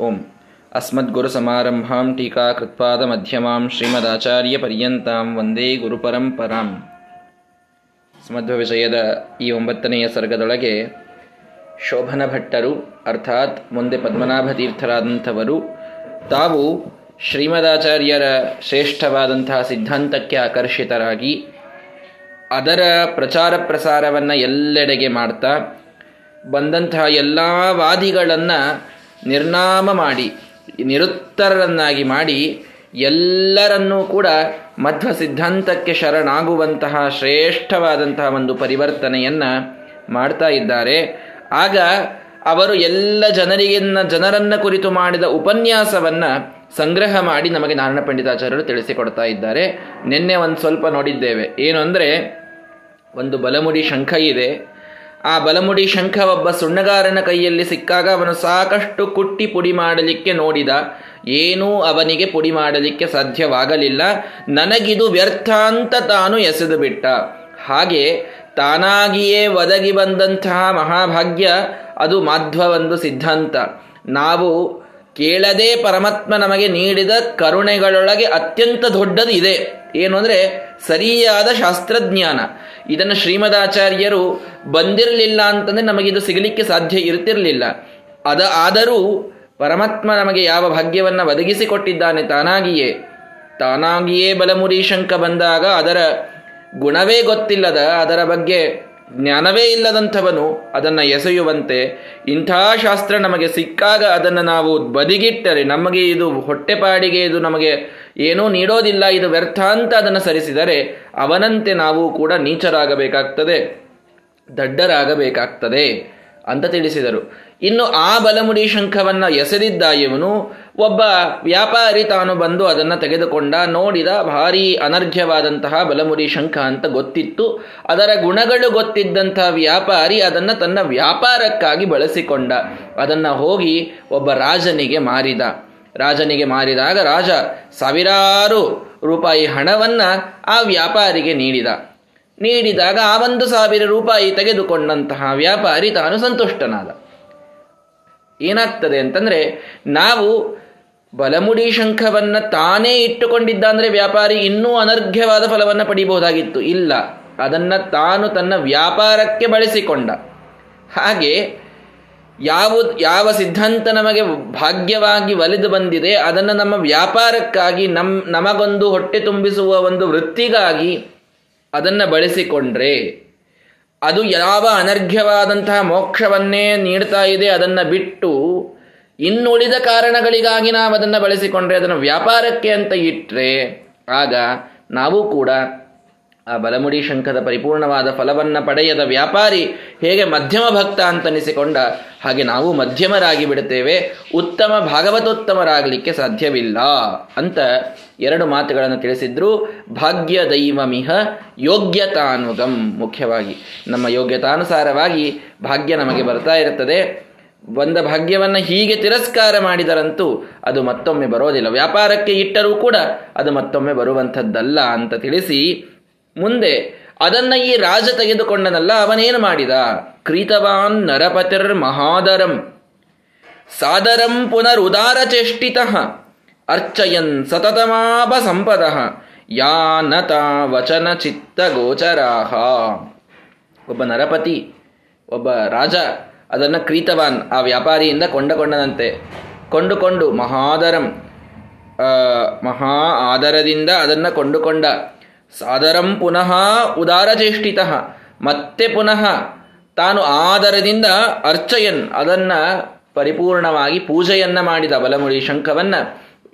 ಓಂ. ಅಸ್ಮದ್ಗುರು ಸಮಾರಂಭಾಂ ಟೀಕಾಕೃತ್ಪಾದ ಮಧ್ಯಮಾಂ ಶ್ರೀಮದಾಚಾರ್ಯ ಪರ್ಯಂತಾಂ ವಂದೇ ಗುರುಪರಂಪರಾಂ ಸ್ಮಧ್ವ ವಿಷಯದ ಈ ಒಂಬತ್ತನೆಯ ಸರ್ಗದೊಳಗೆ ಶೋಭನ ಭಟ್ಟರು ಅರ್ಥಾತ್ ಮುಂದೆ ಪದ್ಮನಾಭ ತೀರ್ಥರಾದಂಥವರು, ತಾವು ಶ್ರೀಮದಾಚಾರ್ಯರ ಶ್ರೇಷ್ಠವಾದಂತಹ ಸಿದ್ಧಾಂತಕ್ಕೆ ಆಕರ್ಷಿತರಾಗಿ ಅದರ ಪ್ರಚಾರ ಪ್ರಸಾರವನ್ನು ಎಲ್ಲೆಡೆಗೆ ಮಾಡ್ತಾ ಬಂದಂತಹ ಎಲ್ಲ ವಾದಿಗಳನ್ನು ನಿರ್ನಾಮ ಮಾಡಿ, ನಿರುತ್ತರರನ್ನಾಗಿ ಮಾಡಿ, ಎಲ್ಲರನ್ನೂ ಕೂಡ ಮಧ್ವ ಸಿದ್ಧಾಂತಕ್ಕೆ ಶರಣಾಗುವಂತಹ ಶ್ರೇಷ್ಠವಾದಂತಹ ಒಂದು ಪರಿವರ್ತನೆಯನ್ನು ಮಾಡ್ತಾ ಇದ್ದಾರೆ. ಆಗ ಅವರು ಎಲ್ಲ ಜನರಿಗಿನ್ನ ಜನರನ್ನ ಕುರಿತು ಮಾಡಿದ ಉಪನ್ಯಾಸವನ್ನು ಸಂಗ್ರಹ ಮಾಡಿ ನಮಗೆ ನಾರಾಯಣ ಪಂಡಿತಾಚಾರ್ಯರು ತಿಳಿಸಿಕೊಡ್ತಾ ಇದ್ದಾರೆ. ನಿನ್ನೆ ಒಂದು ಸ್ವಲ್ಪ ನೋಡಿದ್ದೇವೆ. ಏನು ಅಂದರೆ ಒಂದು ಬಲಮುಡಿ ಶಂಖ ಇದೆ. ಆ ಬಲಮುಡಿ ಶಂಖ ಒಬ್ಬ ಸುಣ್ಣಗಾರನ ಕೈಯಲ್ಲಿ ಸಿಕ್ಕಾಗ ಅವನು ಸಾಕಷ್ಟು ಕುಟ್ಟಿ ಪುಡಿ ಮಾಡಲಿಕ್ಕೆ ನೋಡಿದ. ಏನೂ ಅವನಿಗೆ ಪುಡಿ ಮಾಡಲಿಕ್ಕೆ ಸಾಧ್ಯವಾಗಲಿಲ್ಲ. ನನಗಿದು ವ್ಯರ್ಥ ಅಂತ ತಾನು ಎಸೆದು ಬಿಟ್ಟ. ಹಾಗೆ ತಾನಾಗಿಯೇ ಒದಗಿ ಬಂದಂತಹ ಮಹಾಭಾಗ್ಯ ಅದು ಮಾಧ್ವ ಒಂದು ಸಿದ್ಧಾಂತ. ನಾವು ಕೇಳದೆ ಪರಮಾತ್ಮ ನಮಗೆ ನೀಡಿದ ಕರುಣೆಗಳೊಳಗೆ ಅತ್ಯಂತ ದೊಡ್ಡದು ಇದೆ. ಏನು ಅಂದರೆ ಸರಿಯಾದ ಶಾಸ್ತ್ರಜ್ಞಾನ. ಇದನ್ನು ಶ್ರೀಮದಾಚಾರ್ಯರು ಬಂದಿರಲಿಲ್ಲ ಅಂತಂದರೆ ನಮಗಿದು ಸಿಗಲಿಕ್ಕೆ ಸಾಧ್ಯ ಇರ್ತಿರಲಿಲ್ಲ. ಅದ ಆದರೂ ಪರಮಾತ್ಮ ನಮಗೆ ಯಾವ ಭಾಗ್ಯವನ್ನು ಒದಗಿಸಿಕೊಟ್ಟಿದ್ದಾನೆ ತಾನಾಗಿಯೇ. ತಾನಾಗಿಯೇ ಬಲಮುರಿ ಶಂಕ ಬಂದಾಗ ಅದರ ಗುಣವೇ ಗೊತ್ತಿಲ್ಲದ ಅದರ ಬಗ್ಗೆ ಜ್ಞಾನವೇ ಇಲ್ಲದಂಥವನು ಅದನ್ನು ಎಸೆಯುವಂತೆ ಇಂಥ ಶಾಸ್ತ್ರ ನಮಗೆ ಸಿಕ್ಕಾಗ ಅದನ್ನು ನಾವು ಬದಿಗಿಟ್ಟರೆ ನಮಗೆ ಇದು ಹೊಟ್ಟೆಪಾಡಿಗೆ ಇದು ನಮಗೆ ಏನೂ ನೀಡೋದಿಲ್ಲ, ಇದು ವ್ಯರ್ಥ ಅಂತ ಅದನ್ನು ಸರಿಸಿದರೆ ಅವನಂತೆ ನಾವು ಕೂಡ ನೀಚರಾಗಬೇಕಾಗ್ತದೆ, ದಡ್ಡರಾಗಬೇಕಾಗ್ತದೆ. ಅಂತ ತಿಳಿಸಿದರು. ಇನ್ನು ಆ ಬಲಮುಡಿ ಶಂಖವನ್ನು ಎಸೆದಿದ್ದ ಇವನು ಒಬ್ಬ ವ್ಯಾಪಾರಿ ತಾನು ಬಂದು ಅದನ್ನು ತೆಗೆದುಕೊಂಡ, ನೋಡಿದ ಭಾರಿ ಅನರ್ಘ್ಯವಾದಂತಹ ಬಲಮುಡಿ ಶಂಖ ಅಂತ ಗೊತ್ತಿತ್ತು. ಅದರ ಗುಣಗಳು ಗೊತ್ತಿದ್ದಂತಹ ವ್ಯಾಪಾರಿ ಅದನ್ನು ತನ್ನ ವ್ಯಾಪಾರಕ್ಕಾಗಿ ಬಳಸಿಕೊಂಡ. ಅದನ್ನು ಹೋಗಿ ಒಬ್ಬ ರಾಜನಿಗೆ ಮಾರಿದ. ರಾಜನಿಗೆ ಮಾರಿದಾಗ ರಾಜ ಸಾವಿರಾರು ರೂಪಾಯಿ ಹಣವನ್ನು ಆ ವ್ಯಾಪಾರಿಗೆ ನೀಡಿದ. ನೀಡಿದಾಗ ಆ ಒಂದು ಸಾವಿರ ರೂಪಾಯಿ ತೆಗೆದುಕೊಂಡಂತಹ ವ್ಯಾಪಾರಿ ತಾನು ಸಂತುಷ್ಟನಾದ. ಏನಾಗ್ತದೆ ಅಂತಂದ್ರೆ ನಾವು ಬಲಮುಡಿ ಶಂಖವನ್ನು ತಾನೇ ಇಟ್ಟುಕೊಂಡಿದ್ದ ಅಂದರೆ ವ್ಯಾಪಾರಿ ಇನ್ನೂ ಅನರ್ಘ್ಯವಾದ ಫಲವನ್ನು ಪಡಿಬಹುದಾಗಿತ್ತು. ಇಲ್ಲ, ಅದನ್ನು ತಾನು ತನ್ನ ವ್ಯಾಪಾರಕ್ಕೆ ಬಳಸಿಕೊಂಡ. ಹಾಗೆ ಯಾವ ಯಾವ ಸಿದ್ಧಾಂತ ನಮಗೆ ಭಾಗ್ಯವಾಗಿ ಒಲಿದು ಬಂದಿದೆ, ಅದನ್ನು ನಮ್ಮ ವ್ಯಾಪಾರಕ್ಕಾಗಿ ನಮ್, ನಮಗೊಂದು ಹೊಟ್ಟೆ ತುಂಬಿಸುವ ಒಂದು ವೃತ್ತಿಗಾಗಿ ಅದನ್ನು ಬಳಸಿಕೊಂಡ್ರೆ ಅದು ಯಾವ ಅನರ್ಘ್ಯವಾದಂತಹ ಮೋಕ್ಷವನ್ನೇ ನೀಡ್ತಾ ಇದೆ ಅದನ್ನು ಬಿಟ್ಟು ಇನ್ನುಳಿದ ಕಾರಣಗಳಿಗಾಗಿ ನಾವು ಅದನ್ನು ಬಳಸಿಕೊಂಡ್ರೆ ಅದನ್ನು ವ್ಯಾಪಾರಕ್ಕೆ ಅಂತ ಇಟ್ಟರೆ ಆಗ ನಾವು ಕೂಡ ಆ ಬಲಮುಡಿ ಶಂಖದ ಪರಿಪೂರ್ಣವಾದ ಫಲವನ್ನು ಪಡೆಯದ ವ್ಯಾಪಾರಿ ಹೇಗೆ ಮಧ್ಯಮ ಭಕ್ತ ಅಂತನಿಸಿಕೊಂಡ ಹಾಗೆ ನಾವು ಮಧ್ಯಮರಾಗಿ ಬಿಡುತ್ತೇವೆ, ಉತ್ತಮ ಭಾಗವತೋತ್ತಮರಾಗಲಿಕ್ಕೆ ಸಾಧ್ಯವಿಲ್ಲ ಅಂತ ಎರಡು ಮಾತುಗಳನ್ನು ತಿಳಿಸಿದ್ರು. ಭಾಗ್ಯ ದೈವಮಿಹ ಯೋಗ್ಯತಾನುಗಮ್ ಮುಖ್ಯವಾಗಿ ನಮ್ಮ ಯೋಗ್ಯತಾನುಸಾರವಾಗಿ ಭಾಗ್ಯ ನಮಗೆ ಬರ್ತಾ ಇರುತ್ತದೆ. ಬಂದ ಭಾಗ್ಯವನ್ನು ಹೀಗೆ ತಿರಸ್ಕಾರ ಮಾಡಿದರಂತೂ ಅದು ಮತ್ತೊಮ್ಮೆ ಬರೋದಿಲ್ಲ. ವ್ಯಾಪಾರಕ್ಕೆ ಇಟ್ಟರೂ ಕೂಡ ಅದು ಮತ್ತೊಮ್ಮೆ ಬರುವಂಥದ್ದಲ್ಲ ಅಂತ ತಿಳಿಸಿ ಮುಂದೆ, ಅದನ್ನ ಈ ರಾಜ ತೆಗೆದುಕೊಂಡನಲ್ಲ, ಅವನೇನು ಮಾಡಿದ? ಕ್ರೀತವಾನ್ ನರಪತಿರ್ ಮಹಾದರಂ. ಸಾದರಂ ಪುನರುದಾರ ಚೇಷ್ಟಿತ. ಅರ್ಚಯನ್ ಸತತಮಾಪ ಸಂಪದ. ಯಾ ನತ ವಚನ ಚಿತ್ತ ಗೋಚರಾಹ. ಒಬ್ಬ ನರಪತಿ, ಒಬ್ಬ ರಾಜ, ಅದನ್ನು ಕ್ರೀತವಾನ್, ಆ ವ್ಯಾಪಾರಿಯಿಂದ ಕೊಂಡಕೊಂಡನಂತೆ. ಕೊಂಡುಕೊಂಡು ಮಹಾದರಂ ಮಹಾ ಆದರದಿಂದ ಅದನ್ನು ಕೊಂಡುಕೊಂಡ. ಸಾದರಂ ಪುನಃ ಉದಾರಚೇಷ್ಟಿತ. ಮತ್ತೆ ಪುನಃ ತಾನು ಆದರದಿಂದ ಅರ್ಚಯನ್, ಅದನ್ನು ಪರಿಪೂರ್ಣವಾಗಿ ಪೂಜೆಯನ್ನ ಮಾಡಿದ ಬಲಮುಡಿ ಶಂಖವನ್ನ.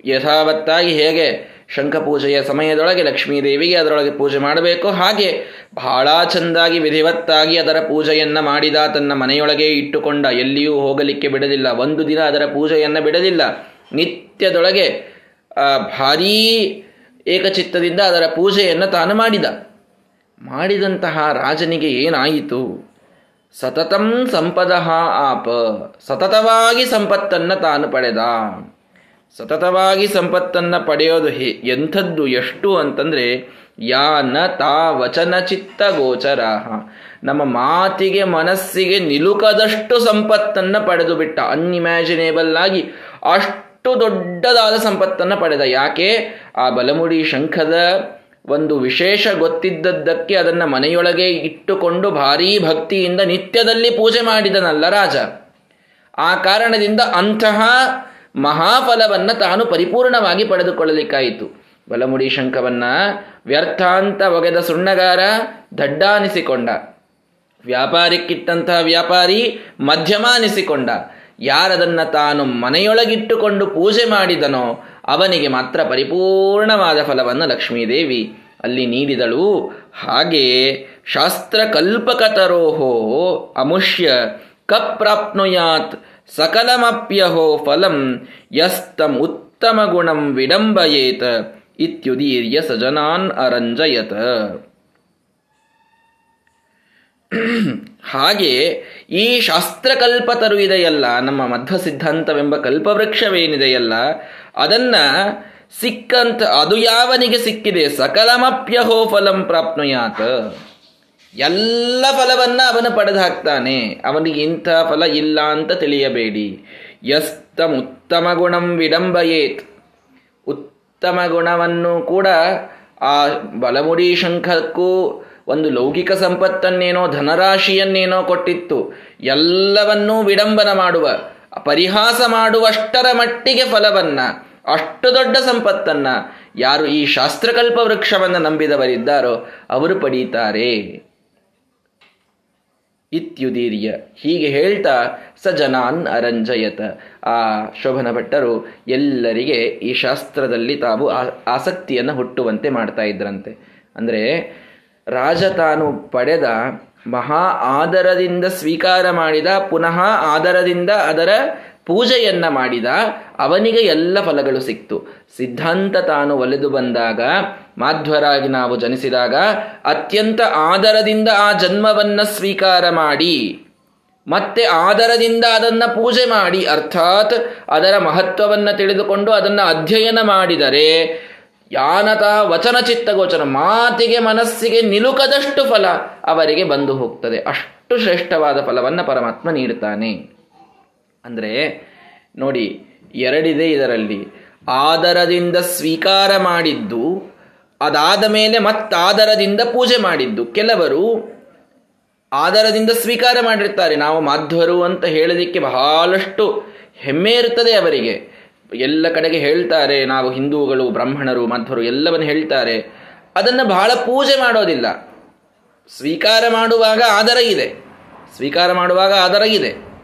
ಯಥಾವತ್ತಾಗಿ ಹೇಗೆ ಶಂಖ ಪೂಜೆಯ ಸಮಯದೊಳಗೆ ಲಕ್ಷ್ಮೀದೇವಿಗೆ ಅದರೊಳಗೆ ಪೂಜೆ ಮಾಡಬೇಕು ಹಾಗೆ ಬಹಳ ಚೆಂದಾಗಿ ವಿಧಿವತ್ತಾಗಿ ಅದರ ಪೂಜೆಯನ್ನ ಮಾಡಿದ ತನ್ನ ಮನೆಯೊಳಗೆ ಇಟ್ಟುಕೊಂಡ ಎಲ್ಲಿಯೂ ಹೋಗಲಿಕ್ಕೆ ಬಿಡಲಿಲ್ಲ. ಒಂದು ದಿನ ಅದರ ಪೂಜೆಯನ್ನ ಬಿಡಲಿಲ್ಲ. ನಿತ್ಯದೊಳಗೆ ಭಾರೀ ಏಕಚಿತ್ತದಿಂದ ಅದರ ಪೂಜೆಯನ್ನು ತಾನು ಮಾಡಿದ. ಮಾಡಿದಂತಹ ರಾಜನಿಗೆ ಏನಾಯಿತು? ಸತತಂ ಸಂಪದ ಆಪ. ಸತತವಾಗಿ ಸಂಪತ್ತನ್ನು ತಾನು ಪಡೆದ. ಸತತವಾಗಿ ಸಂಪತ್ತನ್ನು ಪಡೆಯೋದು ಹೇ, ಎಂಥದ್ದು ಎಷ್ಟು ಅಂತಂದರೆ ಯಾ ನ ತಾ ವಚನ ಚಿತ್ತ ಗೋಚರಾಹ ನಮ್ಮ ಮಾತಿಗೆ ಮನಸ್ಸಿಗೆ ನಿಲುಕದಷ್ಟು ಸಂಪತ್ತನ್ನು ಪಡೆದು ಬಿಟ್ಟ. ಅನ್ಇಮ್ಯಾಜಿನೇಬಲ್ ಆಗಿ ಅಷ್ಟು ದೊಡ್ಡದಾದ ಸಂಪತ್ತನ್ನು ಪಡೆದ. ಯಾಕೆ? ಆ ಬಲಮುಡಿ ಶಂಖದ ಒಂದು ವಿಶೇಷ ಗೊತ್ತಿದ್ದದ್ದಕ್ಕೆ ಅದನ್ನು ಮನೆಯೊಳಗೆ ಇಟ್ಟುಕೊಂಡು ಭಾರೀ ಭಕ್ತಿಯಿಂದ ನಿತ್ಯದಲ್ಲಿ ಪೂಜೆ ಮಾಡಿದನಲ್ಲ ರಾಜ ಆ ಕಾರಣದಿಂದ ಅಂತಹ ಮಹಾಫಲವನ್ನ ತಾನು ಪರಿಪೂರ್ಣವಾಗಿ ಪಡೆದುಕೊಳ್ಳಲಿಕ್ಕಾಯಿತು. ಬಲಮುಡಿ ಶಂಖವನ್ನ ವ್ಯರ್ಥಾಂತ ಒಗೆದ ಸುಣ್ಣಗಾರ ದಡ್ಡಾನಿಸಿಕೊಂಡ. ವ್ಯಾಪಾರಿಕ್ಕಿಟ್ಟಂತಹ ವ್ಯಾಪಾರಿ ಮಧ್ಯಮ ಅನಿಸಿಕೊಂಡ ಯಾರದನ್ನ ತಾನು ಮನೆಯೊಳಗಿಟ್ಟುಕೊಂಡು ಪೂಜೆ ಮಾಡಿದನೋ ಅವನಿಗೆ ಮಾತ್ರ ಪರಿಪೂರ್ಣವಾದ ಫಲವನ್ನು ಲಕ್ಷ್ಮೀದೇವಿ ಅಲ್ಲಿ ನೀಡಿದಳು. ಹಾಗೆಯೇ ಶಾಸ್ತ್ರಕಲ್ಪಕತರೋಹೋ ಅಮುಷ್ಯ ಕಪ್ರಾಪ್ನುಯಾತ್ ಸಕಲಮಪ್ಯಹೋ ಫಲಂ ಯಸ್ತಂ ಉತ್ತಮ ಗುಣಂ ವಿಡಂಬಯೇತ ಇತ್ಯುದೀರ್ಯ ಸಜನಾನ್ ಅರಂಜಯತ. ಹಾಗೆ ಈ ಶಾಸ್ತ್ರಕಲ್ಪತರು ಇದೆಯಲ್ಲ, ನಮ್ಮ ಮಧ್ವ ಸಿದ್ಧಾಂತವೆಂಬ ಕಲ್ಪವೃಕ್ಷವೇನಿದೆಯಲ್ಲ, ಅದನ್ನ ಸಿಕ್ಕಂತ, ಅದು ಯಾವನಿಗೆ ಸಿಕ್ಕಿದೆ? ಸಕಲಮಪ್ಯಹೋ ಫಲಂ ಪ್ರಾಪ್ನುಯಾತ. ಎಲ್ಲ ಫಲವನ್ನ ಅವನು ಪಡೆದು ಹಾಕ್ತಾನೆ ಅವನಿಗೆ ಇಂಥ ಫಲ ಇಲ್ಲ ಅಂತ ತಿಳಿಯಬೇಡಿ. ಯಸ್ತಮ ಉತ್ತಮ ಗುಣಂ ವಿಡಂಬಯೇತ್. ಉತ್ತಮ ಗುಣವನ್ನು ಕೂಡ ಆ ಬಲಮುಡಿ ಶಂಖಕ್ಕೂ ಒಂದು ಲೌಕಿಕ ಸಂಪತ್ತನ್ನೇನೋ, ಧನರಾಶಿಯನ್ನೇನೋ ಕೊಟ್ಟಿತ್ತು. ಎಲ್ಲವನ್ನೂ ವಿಡಂಬನ ಮಾಡುವ ಪರಿಹಾಸ ಮಾಡುವಷ್ಟರ ಮಟ್ಟಿಗೆ ಫಲವನ್ನ, ಅಷ್ಟು ದೊಡ್ಡ ಸಂಪತ್ತನ್ನ ಯಾರು ಈ ಶಾಸ್ತ್ರಕಲ್ಪ ವೃಕ್ಷವನ್ನು ನಂಬಿದವರಿದ್ದಾರೋ ಅವರು ಪಡೀತಾರೆ. ಇತ್ಯುದೀರ್ಯ. ಹೀಗೆ ಹೇಳ್ತಾ ಸಜನಾನ್ ಅರಂಜಯತ. ಆ ಶೋಭನ ಭಟ್ಟರು ಎಲ್ಲರಿಗೆ ಈ ಶಾಸ್ತ್ರದಲ್ಲಿ ತಾವು ಆಸಕ್ತಿಯನ್ನು ಹುಟ್ಟುವಂತೆ ಮಾಡ್ತಾ ಇದ್ರಂತೆ. ಅಂದರೆ ರಾಜ ತಾನು ಪಡೆದ ಮಹಾ ಆದರದಿಂದ ಸ್ವೀಕಾರ ಮಾಡಿದ, ಪುನಃ ಆದರದಿಂದ ಅದರ ಪೂಜೆಯನ್ನ ಮಾಡಿದ, ಅವನಿಗೆ ಎಲ್ಲ ಫಲಗಳು ಸಿಕ್ತು. ಸಿದ್ಧಾಂತ ತಾನು ಒಲೆದು ಬಂದಾಗ, ಮಾಧ್ವರಾಗಿ ನಾವು ಜನಿಸಿದಾಗ, ಅತ್ಯಂತ ಆದರದಿಂದ ಆ ಜನ್ಮವನ್ನ ಸ್ವೀಕಾರ ಮಾಡಿ, ಮತ್ತೆ ಆದರದಿಂದ ಅದನ್ನ ಪೂಜೆ ಮಾಡಿ, ಅರ್ಥಾತ್ ಅದರ ಮಹತ್ವವನ್ನು ತಿಳಿದುಕೊಂಡು ಅದನ್ನು ಅಧ್ಯಯನ ಮಾಡಿದರೆ ಯಾನತ ವಚನ ಚಿತ್ತಗೋಚರ, ಮಾತಿಗೆ ಮನಸ್ಸಿಗೆ ನಿಲುಕದಷ್ಟು ಫಲ ಅವರಿಗೆ ಬಂದು ಹೋಗ್ತದೆ. ಅಷ್ಟು ಶ್ರೇಷ್ಠವಾದ ಫಲವನ್ನು ಪರಮಾತ್ಮ ನೀಡುತ್ತಾನೆ. ಅಂದರೆ, ನೋಡಿ, ಎರಡಿದೆ ಇದರಲ್ಲಿ. ಆದರದಿಂದ ಸ್ವೀಕಾರ ಮಾಡಿದ್ದು, ಅದಾದ ಮೇಲೆ ಮತ್ತಾದರದಿಂದ ಪೂಜೆ ಮಾಡಿದ್ದು. ಕೆಲವರು ಆದರದಿಂದ ಸ್ವೀಕಾರ ಮಾಡಿರ್ತಾರೆ. ನಾವು ಮಾಧ್ವರು ಅಂತ ಹೇಳೋದಿಕ್ಕೆ ಬಹಳಷ್ಟು ಹೆಮ್ಮೆ ಇರುತ್ತದೆ ಅವರಿಗೆ. ಎಲ್ಲ ಕಡೆಗೆ ಹೇಳ್ತಾರೆ, ನಾವು ಹಿಂದೂಗಳು, ಬ್ರಾಹ್ಮಣರು, ಮಧ್ವರು ಎಲ್ಲವನ್ನು ಹೇಳ್ತಾರೆ. ಅದನ್ನು ಬಹಳ ಪೂಜೆ ಮಾಡೋದಿಲ್ಲ. ಸ್ವೀಕಾರ ಮಾಡುವಾಗ ಆದರ ಇದೆ. ಸ್ವೀಕಾರ ಮಾಡುವಾಗ ಆದರ ಇದೆ.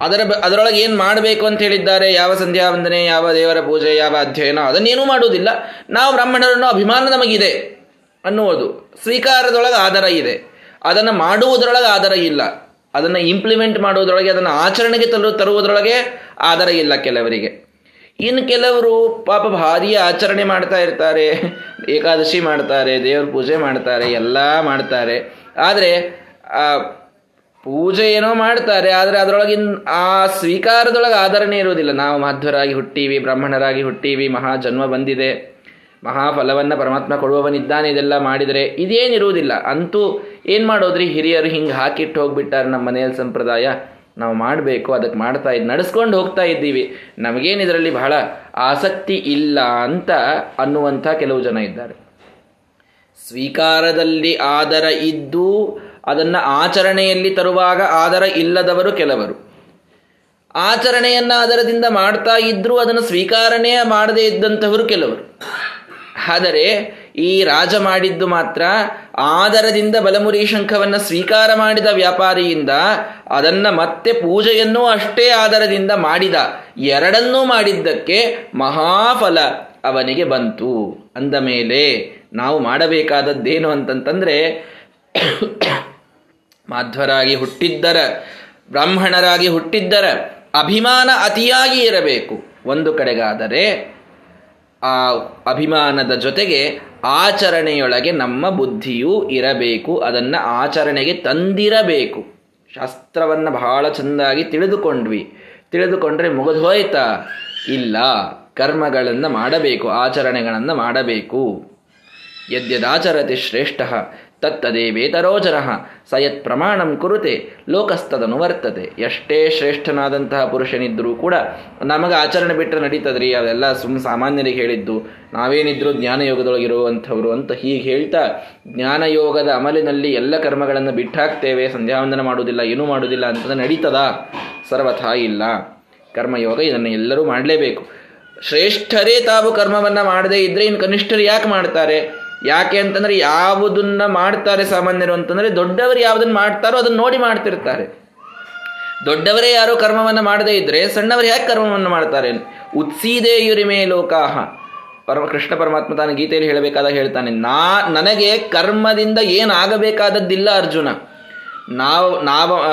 ಅದರ ಅದರೊಳಗೆ ಏನು ಮಾಡಬೇಕು ಅಂತ ಹೇಳಿದ್ದಾರೆ? ಯಾವ ಸಂಧ್ಯಾ ವಂದನೆ ಯಾವ ದೇವರ ಪೂಜೆ, ಯಾವ ಅಧ್ಯಯನ, ಅದನ್ನೇನೂ ಮಾಡುವುದಿಲ್ಲ ನಾವು ಬ್ರಾಹ್ಮಣರನ್ನು ಅಭಿಮಾನ ನಮಗಿದೆ ಅನ್ನುವುದು. ಸ್ವೀಕಾರದೊಳಗೆ ಆಧಾರ ಇದೆ. ಅದನ್ನು ಮಾಡುವುದರೊಳಗೆ ಆಧಾರ ಇಲ್ಲ. ಅದನ್ನು ಇಂಪ್ಲಿಮೆಂಟ್ ಮಾಡುವುದರೊಳಗೆ, ಅದನ್ನು ಆಚರಣೆಗೆ ತರು ತರುವುದರೊಳಗೆ ಆಧಾರ ಇಲ್ಲ ಕೆಲವರಿಗೆ. ಇನ್ನು ಕೆಲವರು ಪಾಪ ಭಾರಿ ಆಚರಣೆ ಮಾಡ್ತಾ ಇರ್ತಾರೆ, ಏಕಾದಶಿ ಮಾಡ್ತಾರೆ, ದೇವ್ರ ಪೂಜೆ ಮಾಡ್ತಾರೆ, ಎಲ್ಲ ಮಾಡ್ತಾರೆ. ಆದರೆ, ಆ ಪೂಜೆ ಏನೋ ಮಾಡ್ತಾರೆ, ಆದರೆ ಅದರೊಳಗಿನ ಆ ಸ್ವೀಕಾರದೊಳಗೆ ಆಧರಣೆ ಇರುವುದಿಲ್ಲ. ನಾವು ಮಾಧ್ವರಾಗಿ ಹುಟ್ಟೀವಿ, ಬ್ರಾಹ್ಮಣರಾಗಿ ಹುಟ್ಟೀವಿ ಮಹಾ ಜನ್ಮ ಬಂದಿದೆ, ಮಹಾಫಲವನ್ನು ಪರಮಾತ್ಮ ಕೊಡುವವನಿದ್ದಾನೆ, ಇದೆಲ್ಲ ಮಾಡಿದರೆ ಇದೇನಿರುವುದಿಲ್ಲ. ಅಂತೂ ಏನು ಮಾಡೋದ್ರಿ? ಹಿರಿಯರು ಹಿಂಗೆ ಹಾಕಿಟ್ಟು ಹೋಗ್ಬಿಟ್ಟಾರೆ ನಮ್ಮ ಮನೆಯಲ್ಲಿ ಸಂಪ್ರದಾಯ. ನಾವು ಮಾಡಬೇಕು ಅದಕ್ಕೆ ಮಾಡ್ತಾ ಇದ್ದು ನಡೆಸ್ಕೊಂಡು ಹೋಗ್ತಾ ಇದ್ದೀವಿ. ನಮಗೇನು ಇದರಲ್ಲಿ ಬಹಳ ಆಸಕ್ತಿ ಇಲ್ಲ ಅಂತ ಅನ್ನುವಂಥ ಕೆಲವು ಜನ ಇದ್ದಾರೆ. ಸ್ವೀಕಾರದಲ್ಲಿ ಆದರ ಇದ್ದು ಅದನ್ನು ಆಚರಣೆಯಲ್ಲಿ ತರುವಾಗ ಆದರ ಇಲ್ಲದವರು ಕೆಲವರು. ಆಚರಣೆಯನ್ನು ಆದರದಿಂದ ಮಾಡ್ತಾ ಇದ್ರೂ ಅದನ್ನು ಸ್ವೀಕಾರನೇ ಮಾಡದೇ ಇದ್ದಂಥವರು ಕೆಲವರು. ಆದರೆ ಈ ರಾಜ ಮಾಡಿದ್ದು ಮಾತ್ರ ಆದರದಿಂದ ಬಲಮುರಿ ಶಂಖವನ್ನು ಸ್ವೀಕಾರ ಮಾಡಿದ ವ್ಯಾಪಾರಿಯಿಂದ, ಅದನ್ನ ಮತ್ತೆ ಪೂಜೆಯನ್ನೂ ಅಷ್ಟೇ ಆದರದಿಂದ ಮಾಡಿದ, ಎರಡನ್ನೂ ಮಾಡಿದ್ದಕ್ಕೆ ಮಹಾಫಲ ಅವನಿಗೆ ಬಂತು. ಅಂದ ಮೇಲೆ ನಾವು ಮಾಡಬೇಕಾದದ್ದೇನು ಅಂತಂತಂದ್ರೆ, ಮಾಧ್ವರಾಗಿ ಹುಟ್ಟಿದ್ದರ, ಬ್ರಾಹ್ಮಣರಾಗಿ ಹುಟ್ಟಿದ್ದರ ಅಭಿಮಾನ ಅತಿಯಾಗಿ ಇರಬೇಕು. ಒಂದು ಕಡೆಗಾದರೆ ಆ ಅಭಿಮಾನದ ಜೊತೆಗೆ ಆಚರಣೆಯೊಳಗೆ ನಮ್ಮ ಬುದ್ಧಿಯೂ ಇರಬೇಕು, ಅದನ್ನು ಆಚರಣೆಗೆ ತಂದಿರಬೇಕು. ಶಾಸ್ತ್ರವನ್ನು ಬಹಳ ಚೆಂದಾಗಿ ತಿಳಿದುಕೊಂಡ್ವಿ. ತಿಳಿದುಕೊಂಡ್ರೆ ಮುಗಿದೋಯ್ತಾ ಇಲ್ಲ. ಕರ್ಮಗಳನ್ನು ಮಾಡಬೇಕು, ಆಚರಣೆಗಳನ್ನು ಮಾಡಬೇಕು. ಯದ್ಯದಾಚರತಿ ಶ್ರೇಷ್ಠ ತತ್ತದೇವೇತರೋ ಜನಃ ಸಯತ್ ಪ್ರಮಾಣಂ ಕುರುತೆ, ಲೋಕಸ್ತದನು ವರ್ತತೆ. ಎಷ್ಟೇ ಶ್ರೇಷ್ಠನಾದಂತಹ ಪುರುಷನಿದ್ದರೂ ಕೂಡ ನಮಗೆ ಆಚರಣೆ ಬಿಟ್ಟರೆ ನಡೀತದ್ರಿ, ಅದೆಲ್ಲ ಸುಮ್ ಸಾಮಾನ್ಯರಿಗೆ ಹೇಳಿದ್ದು, ನಾವೇನಿದ್ರು ಜ್ಞಾನಯೋಗದೊಳಗಿರುವಂಥವ್ರು ಅಂತ ಹೀಗೆ ಹೇಳ್ತಾ, ಜ್ಞಾನಯೋಗದ ಅಮಲಿನಲ್ಲಿ ಎಲ್ಲ ಕರ್ಮಗಳನ್ನು ಬಿಟ್ಟಾಕ್ತೇವೆ, ಸಂಧ್ಯಾವಂದನ ಮಾಡುವುದಿಲ್ಲ, ಏನೂ ಮಾಡುವುದಿಲ್ಲ ಅಂತಂದ್ರೆ ನಡೀತದ? ಸರ್ವಥಾ ಇಲ್ಲ. ಕರ್ಮಯೋಗ ಇದನ್ನು ಎಲ್ಲರೂ ಮಾಡಲೇಬೇಕು. ಶ್ರೇಷ್ಠರೇ ತಾವು ಕರ್ಮವನ್ನು ಮಾಡದೇ ಇದ್ರೆ ಇನ್ನು ಕನಿಷ್ಠರು ಯಾಕೆ ಮಾಡ್ತಾರೆ? ಯಾಕೆ ಅಂತಂದ್ರೆ ಯಾವುದನ್ನ ಮಾಡ್ತಾರೆ ಸಾಮಾನ್ಯರು ಅಂತಂದ್ರೆ ದೊಡ್ಡವರು ಯಾವುದನ್ನು ಮಾಡ್ತಾರೋ ಅದನ್ನ ನೋಡಿ ಮಾಡ್ತಿರ್ತಾರೆ. ದೊಡ್ಡವರೇ ಯಾರು ಕರ್ಮವನ್ನು ಮಾಡದೇ ಇದ್ರೆ ಸಣ್ಣವರು ಯಾಕೆ ಕರ್ಮವನ್ನು ಮಾಡ್ತಾರೆ? ಉತ್ಸೀದೇ ಯುರಿಮೇ ಲೋಕಾಹ. ಪರಮ ಕೃಷ್ಣ ಪರಮಾತ್ಮ ತಾನು ಗೀತೆಯಲ್ಲಿ ಹೇಳಬೇಕಾದಾಗ ಹೇಳ್ತಾನೆ, ನಾ, ನನಗೆ ಕರ್ಮದಿಂದ ಏನಾಗಬೇಕಾದದ್ದಿಲ್ಲ ಅರ್ಜುನ. ನಾವು, ನಾವ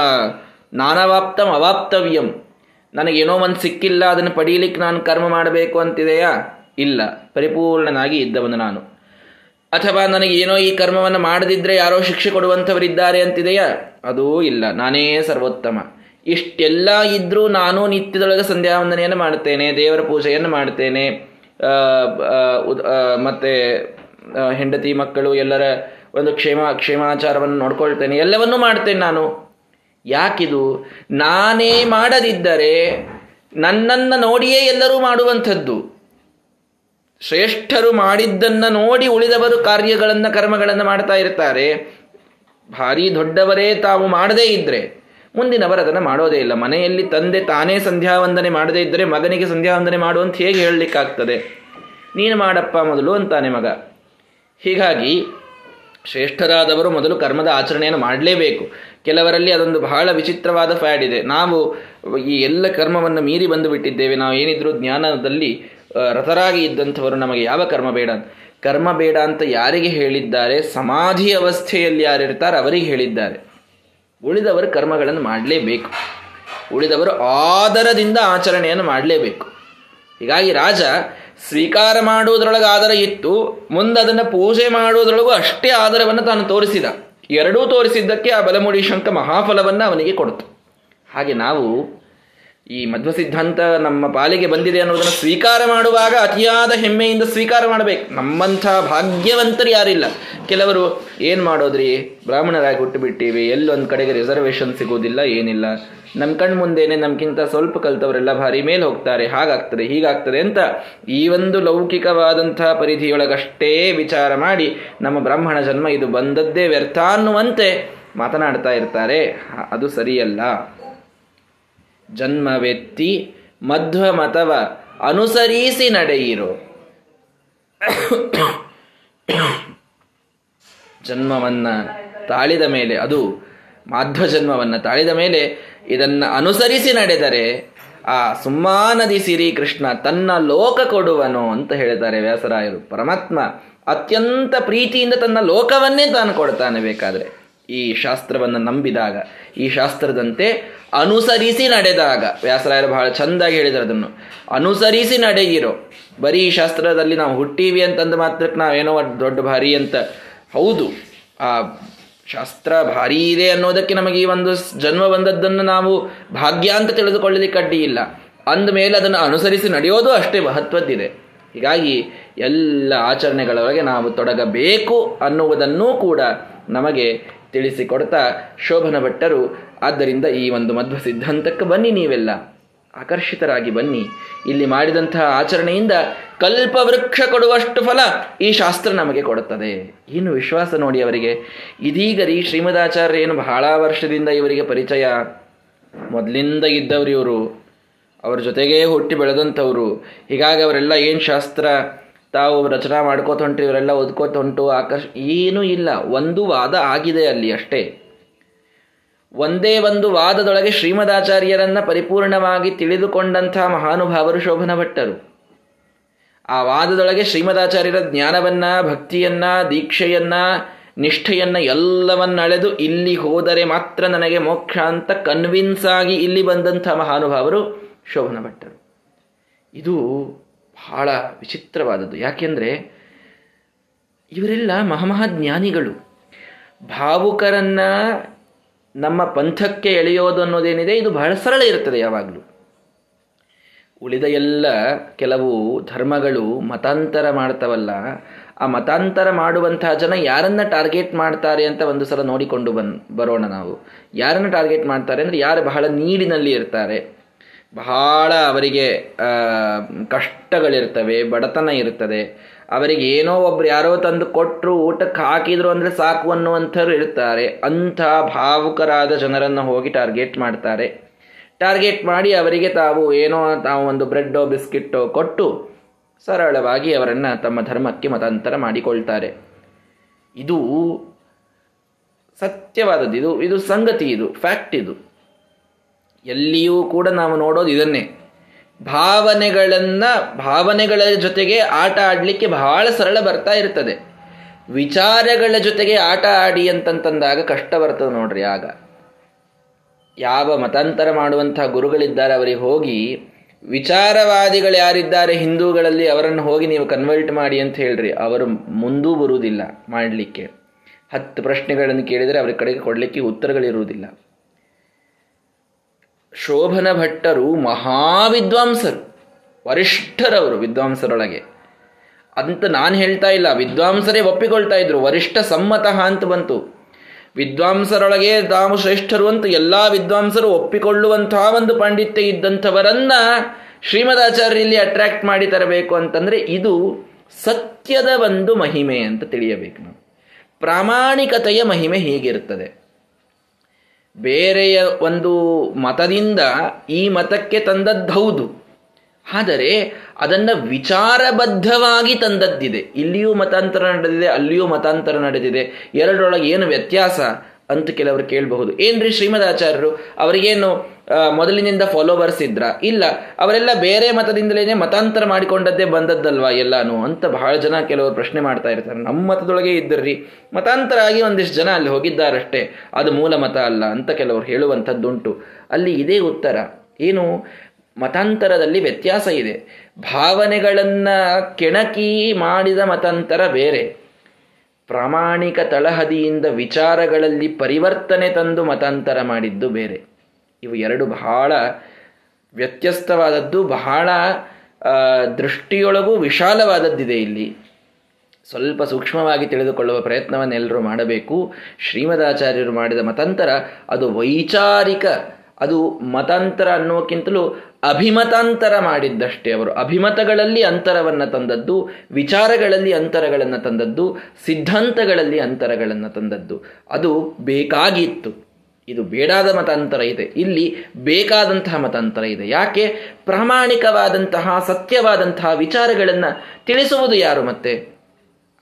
ನಾನವಾಪ್ತಂ ಅವಾಪ್ತವ್ಯಂ. ನನಗೇನೋ ಒಂದು ಸಿಕ್ಕಿಲ್ಲ, ಅದನ್ನು ಪಡೀಲಿಕ್ಕೆ ನಾನು ಕರ್ಮ ಮಾಡಬೇಕು ಅಂತಿದೆಯಾ? ಇಲ್ಲ. ಪರಿಪೂರ್ಣನಾಗಿ ಇದ್ದವನು ನಾನು. ಅಥವಾ ನನಗೆ ಏನೋ ಈ ಕರ್ಮವನ್ನು ಮಾಡದಿದ್ರೆ ಯಾರೋ ಶಿಕ್ಷೆ ಕೊಡುವಂಥವರಿದ್ದಾರೆ ಅಂತಿದೆಯಾ? ಅದೂ ಇಲ್ಲ, ನಾನೇ ಸರ್ವೋತ್ತಮ. ಇಷ್ಟೆಲ್ಲ ಇದ್ರೂ ನಾನು ನಿತ್ಯದೊಳಗೆ ಸಂಧ್ಯಾವಂದನೆಯನ್ನು ಮಾಡ್ತೇನೆ ದೇವರ ಪೂಜೆಯನ್ನು ಮಾಡ್ತೇನೆ ಮತ್ತೆ ಹೆಂಡತಿ ಮಕ್ಕಳು ಎಲ್ಲರ ಒಂದು ಕ್ಷೇಮ, ಕ್ಷೇಮಾಚಾರವನ್ನು ನೋಡ್ಕೊಳ್ತೇನೆ, ಎಲ್ಲವನ್ನೂ ಮಾಡ್ತೇನೆ ನಾನು. ಯಾಕಿದು? ನಾನೇ ಮಾಡದಿದ್ದರೆ ನನ್ನನ್ನು ನೋಡಿಯೇ ಎಲ್ಲರೂ ಮಾಡುವಂಥದ್ದು. ಶ್ರೇಷ್ಠರು ಮಾಡಿದ್ದನ್ನು ನೋಡಿ ಉಳಿದವರು ಕಾರ್ಯಗಳನ್ನು, ಕರ್ಮಗಳನ್ನು ಮಾಡ್ತಾ ಇರ್ತಾರೆ. ಭಾರಿ ದೊಡ್ಡವರೇ ತಾವು ಮಾಡದೇ ಇದ್ದರೆ ಮುಂದಿನವರು ಅದನ್ನು ಮಾಡೋದೇ ಇಲ್ಲ. ಮನೆಯಲ್ಲಿ ತಂದೆ ತಾನೇ ಸಂಧ್ಯಾವಂದನೆ ಮಾಡದೇ ಇದ್ದರೆ ಮಗನಿಗೆ ಸಂಧ್ಯಾವಂದನೆ ಮಾಡುವಂತ ಹೇಗೆ ಹೇಳಲಿಕ್ಕಾಗ್ತದೆ? ನೀನು ಮಾಡಪ್ಪ ಮೊದಲು ಅಂತಾನೆ ಮಗ. ಹೀಗಾಗಿ ಶ್ರೇಷ್ಠರಾದವರು ಮೊದಲು ಕರ್ಮದ ಆಚರಣೆಯನ್ನು ಮಾಡಲೇಬೇಕು. ಕೆಲವರಲ್ಲಿ ಅದೊಂದು ಬಹಳ ವಿಚಿತ್ರವಾದ ಫ್ಯಾಡ್ ಇದೆ. ನಾವು ಈ ಎಲ್ಲ ಕರ್ಮವನ್ನು ಮೀರಿ ಬಂದು ಬಿಟ್ಟಿದ್ದೇವೆ. ನಾವು ಏನಿದ್ರು ಜ್ಞಾನದಲ್ಲಿ ರಥರಾಗಿ ಇದ್ದಂಥವರು ನಮಗೆ ಯಾವ ಕರ್ಮ ಬೇಡ ಕರ್ಮ ಬೇಡ ಅಂತ ಯಾರಿಗೆ ಹೇಳಿದ್ದಾರೆ? ಸಮಾಧಿ ಅವಸ್ಥೆಯಲ್ಲಿ ಯಾರಿರ್ತಾರೆ ಅವರಿಗೆ ಹೇಳಿದ್ದಾರೆ. ಉಳಿದವರು ಕರ್ಮಗಳನ್ನು ಮಾಡಲೇಬೇಕು. ಉಳಿದವರು ಆದರದಿಂದ ಆಚರಣೆಯನ್ನು ಮಾಡಲೇಬೇಕು. ಹೀಗಾಗಿ ರಾಜ ಸ್ವೀಕಾರ ಮಾಡುವುದರೊಳಗೆ ಆದರ ಇತ್ತು ಮುಂದೆ ಅದನ್ನು ಪೂಜೆ ಮಾಡುವುದರೊಳಗೂ ಅಷ್ಟೇ ಆದರವನ್ನು ತಾನು ತೋರಿಸಿದ. ಎರಡೂ ತೋರಿಸಿದ್ದಕ್ಕೆ ಆ ಬಲಮುಡಿ ಶಂಕ ಮಹಾಫಲವನ್ನು ಅವನಿಗೆ ಕೊಡ್ತು. ಹಾಗೆ ನಾವು ಈ ಮಧ್ವ ಸಿದ್ಧಾಂತ ನಮ್ಮ ಪಾಲಿಗೆ ಬಂದಿದೆ ಅನ್ನೋದನ್ನು ಸ್ವೀಕಾರ ಮಾಡುವಾಗ ಅತಿಯಾದ ಹೆಮ್ಮೆಯಿಂದ ಸ್ವೀಕಾರ ಮಾಡಬೇಕು. ನಮ್ಮಂಥ ಭಾಗ್ಯವಂತರು ಯಾರಿಲ್ಲ. ಕೆಲವರು ಏನು ಮಾಡೋದ್ರಿ? ಬ್ರಾಹ್ಮಣರಾಗಿ ಹುಟ್ಟು ಬಿಟ್ಟಿವಿ ಎಲ್ಲೊಂದು ಕಡೆಗೆ ರಿಸರ್ವೇಷನ್ ಸಿಗೋದಿಲ್ಲ, ಏನಿಲ್ಲ. ನಮ್ಮ ಕಣ್ಣು ಮುಂದೇನೆ ನಮ್ಗಿಂತ ಸ್ವಲ್ಪ ಕಲ್ತವರೆಲ್ಲ ಭಾರಿ ಮೇಲೆ ಹೋಗ್ತಾರೆ. ಹಾಗಾಗ್ತದೆ, ಹೀಗಾಗ್ತದೆ ಅಂತ ಈ ಒಂದು ಲೌಕಿಕವಾದಂಥ ಪರಿಧಿಯೊಳಗಷ್ಟೇ ವಿಚಾರ ಮಾಡಿ ನಮ್ಮ ಬ್ರಾಹ್ಮಣ ಜನ್ಮ ಇದು ಬಂದದ್ದೇ ವ್ಯರ್ಥ ಅನ್ನುವಂತೆ ಮಾತನಾಡ್ತಾ ಇರ್ತಾರೆ. ಅದು ಸರಿಯಲ್ಲ. ಜನ್ಮವೆತ್ತಿ ಮಧ್ವ ಮತವ ಅನುಸರಿಸಿ ನಡೆಯಿರು. ಜನ್ಮವನ್ನ ತಾಳಿದ ಮೇಲೆ, ಅದು ಮಾಧ್ವ ಜನ್ಮವನ್ನ ತಾಳಿದ ಮೇಲೆ ಇದನ್ನ ಅನುಸರಿಸಿ ನಡೆದರೆ, ಆ ಸುಮ್ಮಾನದಿ ಸಿರಿ ಕೃಷ್ಣ ತನ್ನ ಲೋಕ ಕೊಡುವನು ಅಂತ ಹೇಳ್ತಾರೆ ವ್ಯಾಸರಾಯರು. ಪರಮಾತ್ಮ ಅತ್ಯಂತ ಪ್ರೀತಿಯಿಂದ ತನ್ನ ಲೋಕವನ್ನೇ ತಾನು ಕೊಡ್ತಾನೆ ಬೇಕಾದ್ರೆ. ಈ ಶಾಸ್ತ್ರವನ್ನು ನಂಬಿದಾಗ, ಈ ಶಾಸ್ತ್ರದಂತೆ ಅನುಸರಿಸಿ ನಡೆದಾಗ, ವ್ಯಾಸರಾಯರು ಬಹಳ ಚಂದಾಗಿ ಹೇಳಿದರು ಅದನ್ನು. ಅನುಸರಿಸಿ ನಡೆಯಿರೋ, ಬರೀ ಶಾಸ್ತ್ರದಲ್ಲಿ ನಾವು ಹುಟ್ಟೀವಿ ಅಂತಂದು ಮಾತ್ರಕ್ಕೆ ನಾವೇನೋ ದೊಡ್ಡ ಭಾರಿ ಅಂತ. ಹೌದು, ಆ ಶಾಸ್ತ್ರ ಭಾರಿ ಇದೆ ಅನ್ನೋದಕ್ಕೆ ನಮಗೆ ಈ ಒಂದು ಜನ್ಮ ಬಂದದ್ದನ್ನು ನಾವು ಭಾಗ್ಯ ಅಂತ ತಿಳಿದುಕೊಳ್ಳಲಿಕ್ಕೆ ಅಡ್ಡಿ ಇಲ್ಲ ಅಂದಮೇಲೆ ಅದನ್ನು ಅನುಸರಿಸಿ ನಡೆಯೋದು ಅಷ್ಟೇ ಮಹತ್ವದ್ದಿದೆ. ಹೀಗಾಗಿ ಎಲ್ಲ ಆಚರಣೆಗಳೊಳಗೆ ನಾವು ತೊಡಗಬೇಕು ಅನ್ನುವುದನ್ನೂ ಕೂಡ ನಮಗೆ ತಿಳಿಸಿಕೊಡ್ತಾ ಶೋಭನ ಭಟ್ಟರು, ಆದ್ದರಿಂದ ಈ ಒಂದು ಮಧ್ವ ಸಿದ್ಧಾಂತಕ್ಕೆ ಬನ್ನಿ ನೀವೆಲ್ಲ. ಆಕರ್ಷಿತರಾಗಿ ಬನ್ನಿ. ಇಲ್ಲಿ ಮಾಡಿದಂತಹ ಆಚರಣೆಯಿಂದ ಕಲ್ಪವೃಕ್ಷ ಕೊಡುವಷ್ಟು ಫಲ ಈ ಶಾಸ್ತ್ರ ನಮಗೆ ಕೊಡುತ್ತದೆ. ಏನು ವಿಶ್ವಾಸ ನೋಡಿ ಅವರಿಗೆ. ಇದೀಗ ರೀ ಶ್ರೀಮದಾಚಾರ್ಯ ಏನು ಬಹಳ ವರ್ಷದಿಂದ ಇವರಿಗೆ ಪರಿಚಯ. ಮೊದಲಿಂದ ಇದ್ದವರು ಇವರು. ಅವ್ರ ಜೊತೆಗೇ ಹುಟ್ಟಿ ಬೆಳೆದಂಥವ್ರು. ಹೀಗಾಗಿ ಅವರೆಲ್ಲ ಏನು ಶಾಸ್ತ್ರ? ತಾವು ರಚನಾ ಮಾಡ್ಕೋತ ಹೊಂಟ್ರಿ, ಇವರೆಲ್ಲ ಓದ್ಕೋತ ಹೊಂಟು ಆಕರ್ಷ ಏನೂ ಇಲ್ಲ. ಒಂದು ವಾದ ಆಗಿದೆ ಅಲ್ಲಿ ಅಷ್ಟೇ. ಒಂದೇ ಒಂದು ವಾದದೊಳಗೆ ಶ್ರೀಮದಾಚಾರ್ಯರನ್ನ ಪರಿಪೂರ್ಣವಾಗಿ ತಿಳಿದುಕೊಂಡಂಥ ಮಹಾನುಭಾವರು ಶೋಭನ ಭಟ್ಟರು ಆ ವಾದದೊಳಗೆ ಶ್ರೀಮದಾಚಾರ್ಯರ ಜ್ಞಾನವನ್ನ, ಭಕ್ತಿಯನ್ನ, ದೀಕ್ಷೆಯನ್ನ, ನಿಷ್ಠೆಯನ್ನ ಎಲ್ಲವನ್ನಳೆದು ಇಲ್ಲಿ ಹೋದರೆ ಮಾತ್ರ ನನಗೆ ಮೋಕ್ಷ ಅಂತ ಕನ್ವಿನ್ಸ್ ಆಗಿ ಇಲ್ಲಿ ಬಂದಂಥ ಮಹಾನುಭಾವರು ಶೋಭನ ಭಟ್ಟರು ಇದು ಬಹಳ ವಿಚಿತ್ರವಾದದ್ದು. ಯಾಕೆಂದರೆ ಇವರೆಲ್ಲ ಮಹಾಮಹಾಜ್ಞಾನಿಗಳು. ಭಾವುಕರನ್ನು ನಮ್ಮ ಪಂಥಕ್ಕೆ ಎಳೆಯೋದು ಅನ್ನೋದೇನಿದೆ, ಇದು ಬಹಳ ಸರಳ ಇರುತ್ತದೆ ಯಾವಾಗಲೂ. ಉಳಿದ ಎಲ್ಲ ಕೆಲವು ಧರ್ಮಗಳು ಮತಾಂತರ ಮಾಡ್ತವಲ್ಲ, ಆ ಮತಾಂತರ ಮಾಡುವಂತಹ ಜನ ಯಾರನ್ನ ಟಾರ್ಗೆಟ್ ಮಾಡ್ತಾರೆ ಅಂತ ಒಂದು ಸಲ ನೋಡಿಕೊಂಡು ಬನ್, ಬರೋಣ ನಾವು. ಯಾರನ್ನ ಟಾರ್ಗೆಟ್ ಮಾಡ್ತಾರೆ ಅಂದರೆ ಯಾರು ಬಹಳ ನೀರಿನಲ್ಲಿ ಇರ್ತಾರೆ. ಬಹಳ ಅವರಿಗೆ ಕಷ್ಟಗಳಿರ್ತವೆ, ಬಡತನ ಇರ್ತದೆ. ಅವರಿಗೆ ಏನೋ ಒಬ್ರು ಯಾರೋ ತಂದು ಕೊಟ್ಟರು ಊಟಕ್ಕೆ ಹಾಕಿದ್ರು ಅಂದರೆ ಸಾಕು ಅನ್ನುವಂಥವ್ರು ಇರ್ತಾರೆ. ಅಂಥ ಭಾವುಕರಾದ ಜನರನ್ನು ಹೋಗಿ ಟಾರ್ಗೆಟ್ ಮಾಡ್ತಾರೆ. ಟಾರ್ಗೆಟ್ ಮಾಡಿ ಅವರಿಗೆ ತಾವು ಏನೋ ತಾವು ಒಂದು ಬ್ರೆಡ್ಡೋ, ಬಿಸ್ಕಿಟ್ಟೋ ಕೊಟ್ಟು ಸರಳವಾಗಿ ಅವರನ್ನು ತಮ್ಮ ಧರ್ಮಕ್ಕೆ ಮತಾಂತರ ಮಾಡಿಕೊಳ್ತಾರೆ. ಇದು ಸತ್ಯವಾದದ್ದು. ಇದು ಇದು ಸಂಗತಿ ಇದು, ಫ್ಯಾಕ್ಟ್ ಇದು. ಎಲ್ಲಿಯೂ ಕೂಡ ನಾವು ನೋಡೋದು ಇದನ್ನೇ. ಭಾವನೆಗಳನ್ನು, ಭಾವನೆಗಳ ಜೊತೆಗೆ ಆಟ ಆಡಲಿಕ್ಕೆ ಬಹಳ ಸರಳ ಬರ್ತಾ ಇರ್ತದೆ. ವಿಚಾರಗಳ ಜೊತೆಗೆ ಆಟ ಆಡಿ ಅಂತಂತಂದಾಗ ಕಷ್ಟ ಬರ್ತದೆ ನೋಡ್ರಿ ಆಗ. ಯಾವ ಮತಾಂತರ ಮಾಡುವಂತಹ ಗುರುಗಳಿದ್ದಾರೆ ಅವರಿಗೆ ಹೋಗಿ, ವಿಚಾರವಾದಿಗಳು ಯಾರಿದ್ದಾರೆ ಹಿಂದೂಗಳಲ್ಲಿ ಅವರನ್ನು ಹೋಗಿ ನೀವು ಕನ್ವರ್ಟ್ ಮಾಡಿ ಅಂತ ಹೇಳ್ರಿ. ಅವರು ಮುಂದೂ ಬರುವುದಿಲ್ಲ ಮಾಡಲಿಕ್ಕೆ. ಹತ್ತು ಪ್ರಶ್ನೆಗಳನ್ನು ಕೇಳಿದರೆ ಅವರ ಕಡೆಗೆ ಕೊಡಲಿಕ್ಕೆ ಉತ್ತರಗಳಿರುವುದಿಲ್ಲ. ಶೋಭನ ಭಟ್ಟರು ಮಹಾವಿದ್ವಾಂಸರು, ವರಿಷ್ಠರವರು ವಿದ್ವಾಂಸರೊಳಗೆ. ಅಂತ ನಾನು ಹೇಳ್ತಾ ಇಲ್ಲ, ವಿದ್ವಾಂಸರೇ ಒಪ್ಪಿಕೊಳ್ತಾ ಇದ್ರು, ವರಿಷ್ಠ ಸಮ್ಮತಃ ಅಂತ ಬಂತು. ವಿದ್ವಾಂಸರೊಳಗೆ ತಾವು ಶ್ರೇಷ್ಠರು ಅಂತ ಎಲ್ಲ ವಿದ್ವಾಂಸರು ಒಪ್ಪಿಕೊಳ್ಳುವಂತಹ ಒಂದು ಪಾಂಡಿತ್ಯ ಇದ್ದಂಥವರನ್ನ ಶ್ರೀಮದಾಚಾರ್ಯ ಇಲ್ಲಿ ಅಟ್ರಾಕ್ಟ್ ಮಾಡಿ ತರಬೇಕು ಅಂತಂದ್ರೆ ಇದು ಸತ್ಯದ ಒಂದು ಮಹಿಮೆ ಅಂತ ತಿಳಿಯಬೇಕು ಪ್ರಾಮಾಣಿಕತೆಯ ಮಹಿಮೆ ಹೀಗಿರುತ್ತದೆ? ಬೇರೆಯ ಒಂದು ಮತದಿಂದ ಈ ಮತಕ್ಕೆ ತಂದದ್ದು ಹೌದು. ಆದರೆ ಅದನ್ನು ವಿಚಾರಬದ್ಧವಾಗಿ ತಂದದ್ದಿದೆ. ಇಲ್ಲಿಯೂ ಮತಾಂತರ ನಡೆದಿದೆ, ಅಲ್ಲಿಯೂ ಮತಾಂತರ ನಡೆದಿದೆ. ಎರಡರೊಳಗೆ ಏನು ವ್ಯತ್ಯಾಸ? ಅಂತ ಕೆಲವರು ಕೇಳಬಹುದು. ಏನ್ರಿ ಶ್ರೀಮದಾಚಾರ್ಯರು? ಅವರಿಗೇನು ಮೊದಲಿನಿಂದ ಫಾಲೋವರ್ಸ್ ಇದ್ರ? ಇಲ್ಲ. ಅವರೆಲ್ಲ ಬೇರೆ ಮತದಿಂದಲೇ ಮತಾಂತರ ಮಾಡಿಕೊಂಡದ್ದೇ ಬಂದದ್ದಲ್ವಾ ಎಲ್ಲಾನು? ಅಂತ ಬಹಳ ಜನ ಕೆಲವರು ಪ್ರಶ್ನೆ ಮಾಡ್ತಾ ಇರ್ತಾರೆ. ನಮ್ಮ ಮತದೊಳಗೆ ಇದ್ದರ್ರಿ. ಮತಾಂತರ ಆಗಿ ಒಂದಿಷ್ಟು ಜನ ಅಲ್ಲಿ ಹೋಗಿದ್ದಾರಷ್ಟೇ. ಅದು ಮೂಲ ಮತ ಅಲ್ಲ ಅಂತ ಕೆಲವರು ಹೇಳುವಂಥದ್ದುಂಟು. ಅಲ್ಲಿ ಇದೇ ಉತ್ತರ. ಏನು? ಮತಾಂತರದಲ್ಲಿ ವ್ಯತ್ಯಾಸ ಇದೆ. ಭಾವನೆಗಳನ್ನು ಕೆಣಕಿ ಮಾಡಿದ ಮತಾಂತರ ಬೇರೆ. ಪ್ರಾಮಾಣಿಕ ತಳಹದಿಯಿಂದ ವಿಚಾರಗಳಲ್ಲಿ ಪರಿವರ್ತನೆ ತಂದು ಮತಾಂತರ ಮಾಡಿದ್ದು ಬೇರೆ. ಇವು ಎರಡು ಬಹಳ ವ್ಯತ್ಯಸ್ತವಾದದ್ದು, ಬಹಳ ದೃಷ್ಟಿಯೊಳಗೂ ವಿಶಾಲವಾದದ್ದಿದೆ ಇಲ್ಲಿ. ಸ್ವಲ್ಪ ಸೂಕ್ಷ್ಮವಾಗಿ ತಿಳಿದುಕೊಳ್ಳುವ ಪ್ರಯತ್ನವನ್ನೆಲ್ಲರೂ ಮಾಡಬೇಕು. ಶ್ರೀಮದಾಚಾರ್ಯರು ಮಾಡಿದ ಮತಾಂತರ ಅದು ವೈಚಾರಿಕ, ಅದು ಮತಾಂತರ ಅನ್ನೋಕ್ಕಿಂತಲೂ ಅಭಿಮತಾಂತರ ಮಾಡಿದ್ದಷ್ಟೇ ಅವರು. ಅಭಿಮತಗಳಲ್ಲಿ ಅಂತರವನ್ನು ತಂದದ್ದು, ವಿಚಾರಗಳಲ್ಲಿ ಅಂತರಗಳನ್ನು ತಂದದ್ದು, ಸಿದ್ಧಾಂತಗಳಲ್ಲಿ ಅಂತರಗಳನ್ನು ತಂದದ್ದು. ಅದು ಬೇಕಾಗಿತ್ತು. ಇದು ಬೇಡಾದ ಮತಾಂತರ ಇದೆ. ಇಲ್ಲಿ ಬೇಕಾದಂತಹ ಮತಾಂತರ ಇದೆ. ಯಾಕೆ? ಪ್ರಾಮಾಣಿಕವಾದಂತಹ, ಸತ್ಯವಾದಂತಹ ವಿಚಾರಗಳನ್ನು ತಿಳಿಸುವುದು ಯಾರು ಮತ್ತೆ?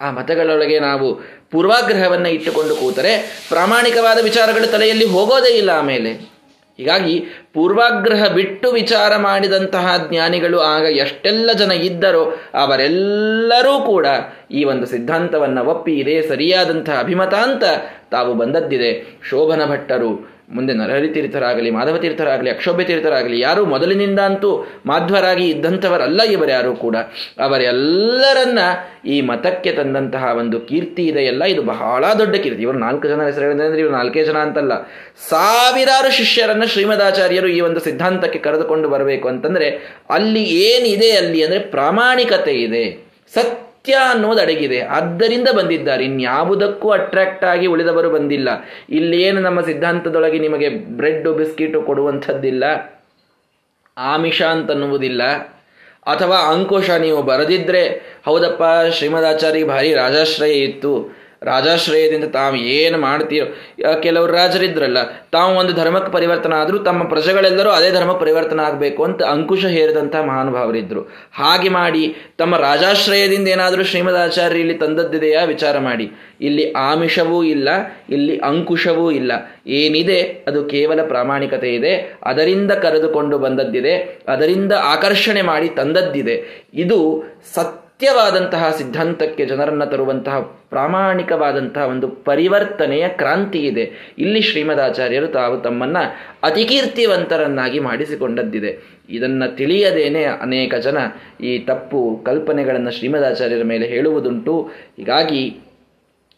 ಆ ಮತಗಳೊಳಗೆ ನಾವು ಪೂರ್ವಾಗ್ರಹವನ್ನು ಇಟ್ಟುಕೊಂಡು ಕೂತರೆ ಪ್ರಾಮಾಣಿಕವಾದ ವಿಚಾರಗಳು ತಲೆಯಲ್ಲಿ ಹೋಗೋದೇ ಇಲ್ಲ ಆಮೇಲೆ. ಹೀಗಾಗಿ ಪೂರ್ವಾಗ್ರಹ ಬಿಟ್ಟು ವಿಚಾರ ಮಾಡಿದಂತಹ ಜ್ಞಾನಿಗಳು ಆಗ ಎಷ್ಟೆಲ್ಲ ಜನ ಇದ್ದರೋ ಅವರೆಲ್ಲರೂ ಕೂಡ ಈ ಒಂದು ಸಿದ್ಧಾಂತವನ್ನು ಒಪ್ಪಿ ಇದೇ ಸರಿಯಾದಂತಹ ಅಭಿಮತ ಅಂತ ತಾವು ಬಂದದ್ದಿದೆ. ಶೋಭನ ಭಟ್ಟರು ಮುಂದೆ ನರಹರಿ ತೀರ್ಥರಾಗಲಿ ಮಾಧವ ತೀರ್ಥರಾಗಲಿ ಅಕ್ಷೋಭ್ಯ ತೀರ್ಥರಾಗಲಿ ಯಾರು ಮೊದಲಿನಿಂದ ಅಂತೂ ಮಾಧ್ವರಾಗಿ ಇದ್ದಂಥವರಲ್ಲ ಇವರ್ಯಾರು ಕೂಡ. ಅವರೆಲ್ಲರನ್ನ ಈ ಮತಕ್ಕೆ ತಂದಂತಹ ಒಂದು ಕೀರ್ತಿ ಇದೆಯಲ್ಲ ಇದು ಬಹಳ ದೊಡ್ಡ ಕೀರ್ತಿ. ಇವರು ನಾಲ್ಕು ಜನ ಹೆಸರು ಅಂದ್ರೆ ಇವರು ನಾಲ್ಕೇ ಜನ ಅಂತಲ್ಲ. ಸಾವಿರಾರು ಶಿಷ್ಯರನ್ನ ಶ್ರೀಮದಾಚಾರ್ಯರು ಈ ಒಂದು ಸಿದ್ಧಾಂತಕ್ಕೆ ಕರೆದುಕೊಂಡು ಬರಬೇಕು ಅಂತಂದ್ರೆ ಅಲ್ಲಿ ಏನಿದೆ ಅಲ್ಲಿ ಅಂದ್ರೆ ಪ್ರಾಮಾಣಿಕತೆ ಇದೆ. ಸತ್ಯ ಸತ್ಯ ಅನ್ನೋದು ಅಡಗಿದೆ. ಆದ್ದರಿಂದ ಬಂದಿದ್ದಾರೆ. ಇನ್ಯಾವುದಕ್ಕೂ ಅಟ್ರಾಕ್ಟ್ ಆಗಿ ಉಳಿದವರು ಬಂದಿಲ್ಲ. ಇಲ್ಲೇನು ನಮ್ಮ ಸಿದ್ಧಾಂತದೊಳಗೆ ನಿಮಗೆ ಬ್ರೆಡ್ ಬಿಸ್ಕಿಟು ಕೊಡುವಂಥದ್ದಿಲ್ಲ. ಆಮಿಷ ಅಂತನ್ನುವುದಿಲ್ಲ. ಅಥವಾ ಅಂಕುಶ ನೀವು ಬರದಿದ್ದರೆ ಹೌದಪ್ಪ ಶ್ರೀಮದಾಚಾರ್ಯ ಭಾರಿ ರಾಜಾಶ್ರಯ ಇತ್ತು. ರಾಜಾಶ್ರಯದಿಂದ ತಾವು ಏನು ಮಾಡ್ತೀರೋ ಕೆಲವರು ರಾಜರಿದ್ರಲ್ಲ, ತಾವು ಒಂದು ಧರ್ಮಕ್ಕೆ ಪರಿವರ್ತನ ಆದರೂ ತಮ್ಮ ಪ್ರಜೆಗಳೆಲ್ಲರೂ ಅದೇ ಧರ್ಮಕ್ಕೆ ಪರಿವರ್ತನ ಆಗಬೇಕು ಅಂತ ಅಂಕುಶ ಹೇರಿದಂಥ ಮಹಾನುಭಾವರಿದ್ದರು ಹಾಗೆ ಮಾಡಿ ತಮ್ಮ ರಾಜಾಶ್ರಯದಿಂದ ಏನಾದರೂ ಶ್ರೀಮದಾಚಾರ್ಯ ಇಲ್ಲಿ ತಂದದ್ದಿದೆಯಾ ವಿಚಾರ ಮಾಡಿ. ಇಲ್ಲಿ ಆಮಿಷವೂ ಇಲ್ಲ, ಇಲ್ಲಿ ಅಂಕುಶವೂ ಇಲ್ಲ. ಏನಿದೆ, ಅದು ಕೇವಲ ಪ್ರಾಮಾಣಿಕತೆ ಇದೆ, ಅದರಿಂದ ಕರೆದುಕೊಂಡು ಬಂದದ್ದಿದೆ, ಅದರಿಂದ ಆಕರ್ಷಣೆ ಮಾಡಿ ತಂದದ್ದಿದೆ. ಇದು ಸತ್ಯ ಸತ್ಯವಾದಂತಹ ಸಿದ್ಧಾಂತಕ್ಕೆ ಜನರನ್ನು ತರುವಂತಹ ಪ್ರಾಮಾಣಿಕವಾದಂತಹ ಒಂದು ಪರಿವರ್ತನೆಯ ಕ್ರಾಂತಿ ಇದೆ. ಇಲ್ಲಿ ಶ್ರೀಮದಾಚಾರ್ಯರು ತಾವು ತಮ್ಮನ್ನ ಅತಿಕೀರ್ತಿವಂತರನ್ನಾಗಿ ಮಾಡಿಸಿಕೊಂಡದ್ದಿದೆ. ಇದನ್ನು ತಿಳಿಯದೇನೆ ಅನೇಕ ಜನ ಈ ತಪ್ಪು ಕಲ್ಪನೆಗಳನ್ನು ಶ್ರೀಮದಾಚಾರ್ಯರ ಮೇಲೆ ಹೇಳುವುದುಂಟು. ಹೀಗಾಗಿ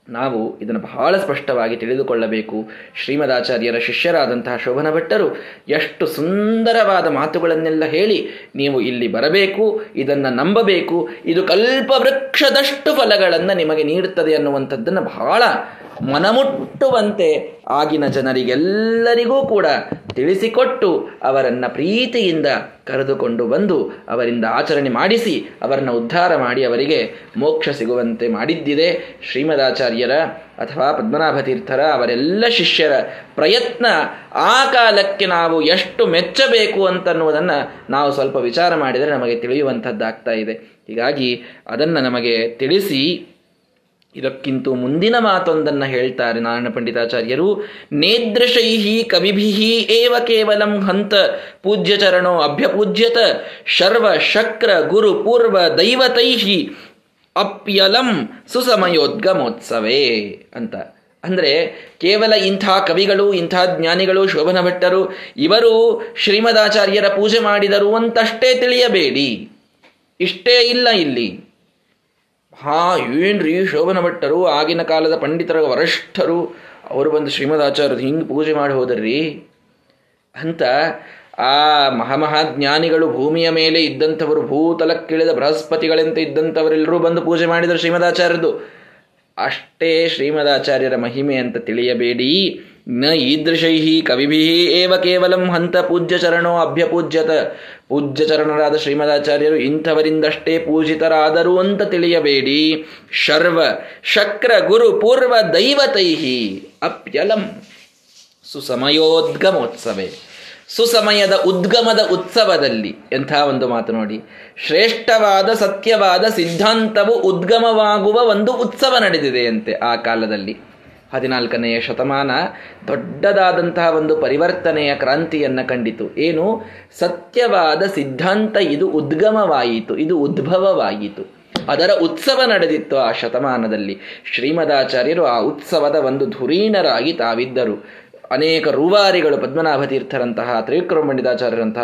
ನಾವು ಇದನ್ನು ಬಹಳ ಸ್ಪಷ್ಟವಾಗಿ ತಿಳಿದುಕೊಳ್ಳಬೇಕು. ಶ್ರೀಮದಾಚಾರ್ಯರ ಶಿಷ್ಯರಾದಂತಹ ಶೋಭನ ಭಟ್ಟರು ಎಷ್ಟು ಸುಂದರವಾದ ಮಾತುಗಳನ್ನೆಲ್ಲ ಹೇಳಿ ನೀವು ಇಲ್ಲಿ ಬರಬೇಕು, ಇದನ್ನು ನಂಬಬೇಕು, ಇದು ಕಲ್ಪವೃಕ್ಷದಷ್ಟು ಫಲಗಳನ್ನು ನಿಮಗೆ ನೀಡುತ್ತದೆ ಅನ್ನುವಂಥದ್ದನ್ನು ಬಹಳ ಮನಮುಟ್ಟುವಂತೆ ಆಗಿನ ಜನರಿಗೆಲ್ಲರಿಗೂ ಕೂಡ ತಿಳಿಸಿಕೊಟ್ಟು ಅವರನ್ನು ಪ್ರೀತಿಯಿಂದ ಕರೆದುಕೊಂಡು ಬಂದು ಅವರಿಂದ ಆಚರಣೆ ಮಾಡಿಸಿ, ಅವರನ್ನು ಉದ್ಧಾರ ಮಾಡಿ ಅವರಿಗೆ ಮೋಕ್ಷ ಸಿಗುವಂತೆ ಮಾಡಿದ್ದಿದೆ. ಶ್ರೀಮದಾಚಾರ್ಯರ ಅಥವಾ ಪದ್ಮನಾಭ ತೀರ್ಥರ ಅವರೆಲ್ಲ ಶಿಷ್ಯರ ಪ್ರಯತ್ನ ಆ ಕಾಲಕ್ಕೆ ನಾವು ಎಷ್ಟು ಮೆಚ್ಚಬೇಕು ಅಂತನ್ನುವುದನ್ನು ನಾವು ಸ್ವಲ್ಪ ವಿಚಾರ ಮಾಡಿದರೆ ನಮಗೆ ತಿಳಿಯುವಂಥದ್ದಾಗ್ತಾ ಇದೆ. ಹೀಗಾಗಿ ಅದನ್ನು ನಮಗೆ ತಿಳಿಸಿ ಇದಕ್ಕಿಂತ ಮುಂದಿನ ಮಾತೊಂದನ್ನು ಹೇಳ್ತಾರೆ ನಾರಾಯಣ ಪಂಡಿತಾಚಾರ್ಯರು ನೇದೃಶೈಹಿ ಕವಿಭಿಹಿ ಏವ ಕೇವಲಂ ಹಂತ ಪೂಜ್ಯ ಚರಣೋ ಅಭ್ಯಪೂಜ್ಯತ ಶರ್ವ ಶಕ್ರ ಗುರು ಪೂರ್ವ ದೈವತೈಹಿ ಅಪ್ಯಲಂ ಸುಸಮಯೋದ್ಗಮೋತ್ಸವೇ ಅಂತ. ಅಂದರೆ ಕೇವಲ ಇಂಥ ಕವಿಗಳು, ಇಂಥ ಜ್ಞಾನಿಗಳು, ಶೋಭನ ಭಟ್ಟರು, ಇವರು ಶ್ರೀಮದಾಚಾರ್ಯರ ಪೂಜೆ ಮಾಡಿದರು ಅಂತಷ್ಟೇ ತಿಳಿಯಬೇಡಿ. ಇಷ್ಟೇ ಇಲ್ಲ ಇಲ್ಲಿ. ಹಾ, ಏನ್ರಿ ಶೋಭನ ಭಟ್ಟರು, ಆಗಿನ ಕಾಲದ ಪಂಡಿತರ ವರಿಷ್ಠರು, ಅವರು ಬಂದು ಶ್ರೀಮದಾಚಾರ್ಯರು ಹಿಂಗೆ ಪೂಜೆ ಮಾಡಿ ಹೋದರ್ರಿ ಅಂತ ಆ ಮಹಾಮಹಾಜ್ಞಾನಿಗಳು ಭೂಮಿಯ ಮೇಲೆ ಇದ್ದಂಥವರು, ಭೂತಲಕ್ಕಿಳಿದ ಬೃಹಸ್ಪತಿಗಳಂತೆ ಇದ್ದಂಥವರೆಲ್ಲರೂ ಬಂದು ಪೂಜೆ ಮಾಡಿದರು ಶ್ರೀಮದಾಚಾರ್ಯರದು. ಅಷ್ಟೇ ಶ್ರೀಮದಾಚಾರ್ಯರ ಮಹಿಮೆ ಅಂತ ತಿಳಿಯಬೇಡಿ. ನ ಈದೃಶೈ ಕವಿಭಿ ಏವ ಕೇವಲಂ ಹಂತ ಪೂಜ್ಯ ಚರಣೋ ಅಭ್ಯಪೂಜ್ಯತ. ಪೂಜ್ಯ ಚರಣರಾದ ಶ್ರೀಮದಾಚಾರ್ಯರು ಇಂಥವರಿಂದಷ್ಟೇ ಪೂಜಿತರಾದರು ಅಂತ ತಿಳಿಯಬೇಡಿ. ಶರ್ವ ಶಕ್ರ ಗುರು ಪೂರ್ವ ದೈವತೈಹಿ ಅಪ್ಯಲಂ. ಸುಸಮಯೋದ್ಗಮೋತ್ಸವೇ. ಸುಸಮಯದ ಉದ್ಗಮದ ಉತ್ಸವದಲ್ಲಿ. ಎಂಥ ಒಂದು ಮಾತು ನೋಡಿ. ಶ್ರೇಷ್ಠವಾದ ಸತ್ಯವಾದ ಸಿದ್ಧಾಂತವು ಉದ್ಗಮವಾಗುವ ಒಂದು ಉತ್ಸವ ನಡೆದಿದೆಯಂತೆ ಆ ಕಾಲದಲ್ಲಿ. ಹದಿನಾಲ್ಕನೆಯ ಶತಮಾನ ದೊಡ್ಡದಾದಂತಹ ಒಂದು ಪರಿವರ್ತನೆಯ ಕ್ರಾಂತಿಯನ್ನು ಕಂಡಿತು. ಏನು? ಸತ್ಯವಾದ ಸಿದ್ಧಾಂತ ಇದು ಉದ್ಗಮವಾಯಿತು, ಇದು ಉದ್ಭವವಾಯಿತು. ಅದರ ಉತ್ಸವ ನಡೆದಿತ್ತು ಆ ಶತಮಾನದಲ್ಲಿ. ಶ್ರೀಮದಾಚಾರ್ಯರು ಆ ಉತ್ಸವದ ಒಂದು ಧುರೀಣರಾಗಿ ತಾವಿದ್ದರು. ಅನೇಕ ರೂವಾರಿಗಳು ಪದ್ಮನಾಭ ತೀರ್ಥರಂತಹ ತ್ರಿವಿಕ್ರಮ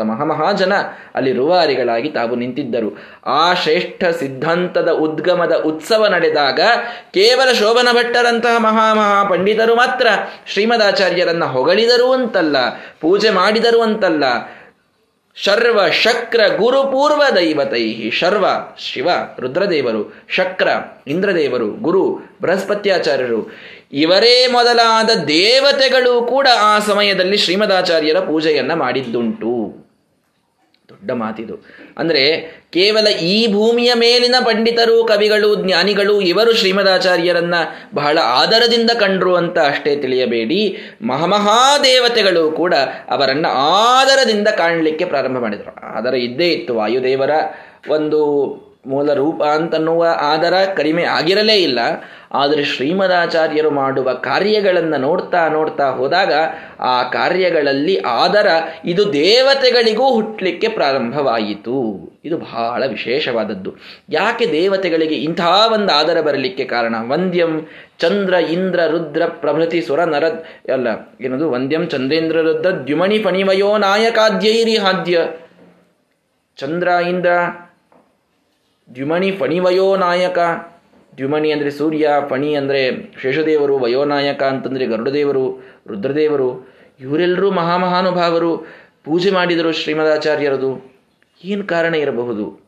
ಮಹಾಮಹಾಜನ ಅಲ್ಲಿ ರೂವಾರಿಗಳಾಗಿ ತಾವು ನಿಂತಿದ್ದರು. ಆ ಶ್ರೇಷ್ಠ ಸಿದ್ಧಾಂತದ ಉದ್ಗಮದ ಉತ್ಸವ ನಡೆದಾಗ ಕೇವಲ ಶೋಭನ ಭಟ್ಟರಂತಹ ಮಹಾಮಹಾ ಪಂಡಿತರು ಮಾತ್ರ ಶ್ರೀಮದಾಚಾರ್ಯರನ್ನ ಹೊಗಳಿದರು ಅಂತಲ್ಲ, ಪೂಜೆ ಮಾಡಿದರು ಅಂತಲ್ಲ. ಶರ್ವ ಶಕ್ರ ಗುರುಪೂರ್ವ ದೈವತೈ ಶರ್ವ ಶಿವ ರುದ್ರದೇವರು, ಶಕ್ರ ಇಂದ್ರದೇವರು, ಗುರು ಬೃಹಸ್ಪತ್ಯಾಚಾರ್ಯರು. ಇವರೇ ಮೊದಲಾದ ದೇವತೆಗಳು ಕೂಡ ಆ ಸಮಯದಲ್ಲಿ ಶ್ರೀಮದಾಚಾರ್ಯರ ಪೂಜೆಯನ್ನ ಮಾಡಿದ್ದುಂಟು. ದೊಡ್ಡ ಮಾತಿದು. ಅಂದರೆ ಕೇವಲ ಈ ಭೂಮಿಯ ಮೇಲಿನ ಪಂಡಿತರು, ಕವಿಗಳು, ಜ್ಞಾನಿಗಳು ಇವರು ಶ್ರೀಮದಾಚಾರ್ಯರನ್ನ ಬಹಳ ಆದರದಿಂದ ಕಂಡ್ರು ಅಂತ ಅಷ್ಟೇ ತಿಳಿಯಬೇಡಿ. ಮಹಾಮಹಾದೇವತೆಗಳು ಕೂಡ ಅವರನ್ನು ಆದರದಿಂದ ಕಾಣಲಿಕ್ಕೆ ಪ್ರಾರಂಭ ಮಾಡಿದರು. ಆದರ ಇದ್ದೇ ಇತ್ತು ವಾಯುದೇವರ ಒಂದು ಮೂಲ ರೂಪ ಅಂತನ್ನುವ ಆದರ ಕಡಿಮೆ ಆಗಿರಲೇ ಇಲ್ಲ. ಆದರೆ ಶ್ರೀಮದಾಚಾರ್ಯರು ಮಾಡುವ ಕಾರ್ಯಗಳನ್ನು ನೋಡ್ತಾ ನೋಡ್ತಾ ಹೋದಾಗ ಆ ಕಾರ್ಯಗಳಲ್ಲಿ ಆದರ ಇದು ದೇವತೆಗಳಿಗೂ ಹುಟ್ಟಲಿಕ್ಕೆ ಪ್ರಾರಂಭವಾಯಿತು. ಇದು ಬಹಳ ವಿಶೇಷವಾದದ್ದು. ಯಾಕೆ ದೇವತೆಗಳಿಗೆ ಇಂಥ ಒಂದು ಆದರ ಬರಲಿಕ್ಕೆ ಕಾರಣ? ವಂದ್ಯಂ ಚಂದ್ರ ಇಂದ್ರ ರುದ್ರ ಪ್ರಭೃತಿ ಸುರ ನರ ಅಲ್ಲ, ಏನದು? ವಂದ್ಯಂ ಚಂದ್ರೇಂದ್ರ ರುದ್ರ ದ್ಯುಮಣಿ ಪಣಿಮಯೋ ನಾಯಕಾದ್ಯೈರಿ ಹಾದ್ಯ. ಚಂದ್ರ ಇಂದ್ರ ದ್ಯುಮಣಿ ಫಣಿ ವಯೋನಾಯಕ ದ್ಯುಮಣಿ ಅಂದರೆ ಸೂರ್ಯ, ಫಣಿ ಅಂದರೆ ಶೇಷದೇವರು, ವಯೋನಾಯಕ ಅಂತಂದರೆ ಗರುಡದೇವರು, ರುದ್ರದೇವರು. ಇವರೆಲ್ಲರೂ ಮಹಾಮಹಾನುಭಾವರು. ಪೂಜೆ ಮಾಡಿದರು ಶ್ರೀಮದಾಚಾರ್ಯರದು. ಏನು ಕಾರಣ ಇರಬಹುದು?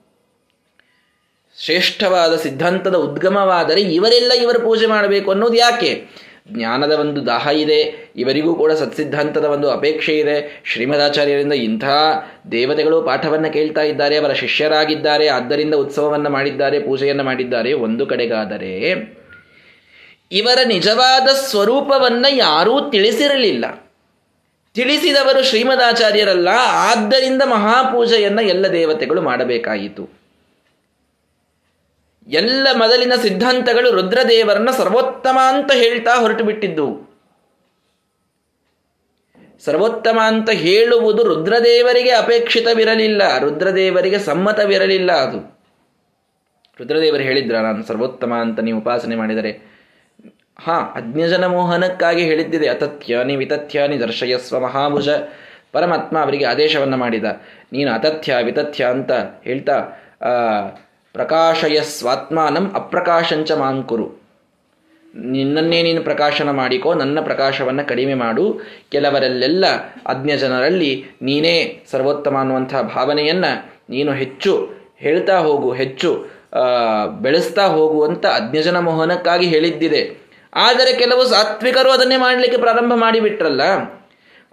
ಶ್ರೇಷ್ಠವಾದ ಸಿದ್ಧಾಂತದ ಉದ್ಗಮವಾದರೆ ಇವರೆಲ್ಲ ಇವರು ಪೂಜೆ ಮಾಡಬೇಕು ಅನ್ನೋದು ಯಾಕೆ? ಜ್ಞಾನದ ಒಂದು ದಾಹ ಇದೆ, ಇವರಿಗೂ ಕೂಡ ಸತ್ಸಿದ್ಧಾಂತದ ಒಂದು ಅಪೇಕ್ಷೆ ಇದೆ. ಶ್ರೀಮದಾಚಾರ್ಯರಿಂದ ಇಂಥ ದೇವತೆಗಳು ಪಾಠವನ್ನು ಕೇಳ್ತಾ ಇದ್ದಾರೆ, ಅವರ ಶಿಷ್ಯರಾಗಿದ್ದಾರೆ, ಆದ್ದರಿಂದ ಉತ್ಸವವನ್ನು ಮಾಡಿದ್ದಾರೆ, ಪೂಜೆಯನ್ನು ಮಾಡಿದ್ದಾರೆ, ಒಂದು ಕಡೆಗಾದರೆ ಇವರ ನಿಜವಾದ ಸ್ವರೂಪವನ್ನು ಯಾರೂ ತಿಳಿಸಿರಲಿಲ್ಲ. ತಿಳಿಸಿದವರು ಶ್ರೀಮದಾಚಾರ್ಯರಲ್ಲ, ಆದ್ದರಿಂದ ಮಹಾಪೂಜೆಯನ್ನು ಎಲ್ಲ ದೇವತೆಗಳು ಮಾಡಬೇಕಾಯಿತು. ಎಲ್ಲ ಮೊದಲಿನ ಸಿದ್ಧಾಂತಗಳು ರುದ್ರದೇವರನ್ನ ಸರ್ವೋತ್ತಮ ಅಂತ ಹೇಳ್ತಾ ಹೊರಟು ಬಿಟ್ಟಿದ್ದು ಸರ್ವೋತ್ತಮ ಅಂತ ಹೇಳುವುದು ರುದ್ರದೇವರಿಗೆ ಅಪೇಕ್ಷಿತವಿರಲಿಲ್ಲ, ರುದ್ರದೇವರಿಗೆ ಸಮ್ಮತವಿರಲಿಲ್ಲ ಅದು. ರುದ್ರದೇವರು ಹೇಳಿದ್ರ, ನಾನು ಸರ್ವೋತ್ತಮ ಅಂತ ನೀವು ಉಪಾಸನೆ ಮಾಡಿದರೆ? ಹಾ ಅಜ್ಞಜನ ಮೋಹನಕ್ಕಾಗಿ ಹೇಳಿದ್ದಿದೆ, ಅತಥ್ಯಾನಿ ವಿತಥ್ಯಾನಿ ದರ್ಶಯಸ್ವ ಮಹಾಭುಜ. ಪರಮಾತ್ಮ ಅವರಿಗೆ ಆದೇಶವನ್ನು ಮಾಡಿದ. ನೀನು ಅತಥ್ಯ ವಿತಥ್ಯ ಅಂತ ಹೇಳ್ತಾ ಪ್ರಕಾಶಯ ಸ್ವಾತ್ಮಾನಂ ಅಪ್ರಕಾಶಂಚ ಮಾಂಕುರು ನಿನ್ನನ್ನೇ ನೀನು ಪ್ರಕಾಶನ ಮಾಡಿಕೋ, ನನ್ನ ಪ್ರಕಾಶವನ್ನು ಕಡಿಮೆ ಮಾಡು. ಕೆಲವರಲ್ಲೆಲ್ಲ ಅಜ್ಞ ಜನರಲ್ಲಿ ನೀನೇ ಸರ್ವೋತ್ತಮ ಅನ್ನುವಂಥ ಭಾವನೆಯನ್ನು ನೀನು ಹೆಚ್ಚು ಹೇಳ್ತಾ ಹೋಗು, ಹೆಚ್ಚು ಬೆಳೆಸ್ತಾ ಹೋಗುವಂತ ಅಜ್ಞಜನ ಮೋಹನಕ್ಕಾಗಿ ಹೇಳಿದ್ದಿದೆ. ಆದರೆ ಕೆಲವು ಸಾತ್ವಿಕರು ಅದನ್ನೇ ಮಾಡಲಿಕ್ಕೆ ಪ್ರಾರಂಭ ಮಾಡಿಬಿಟ್ರಲ್ಲ.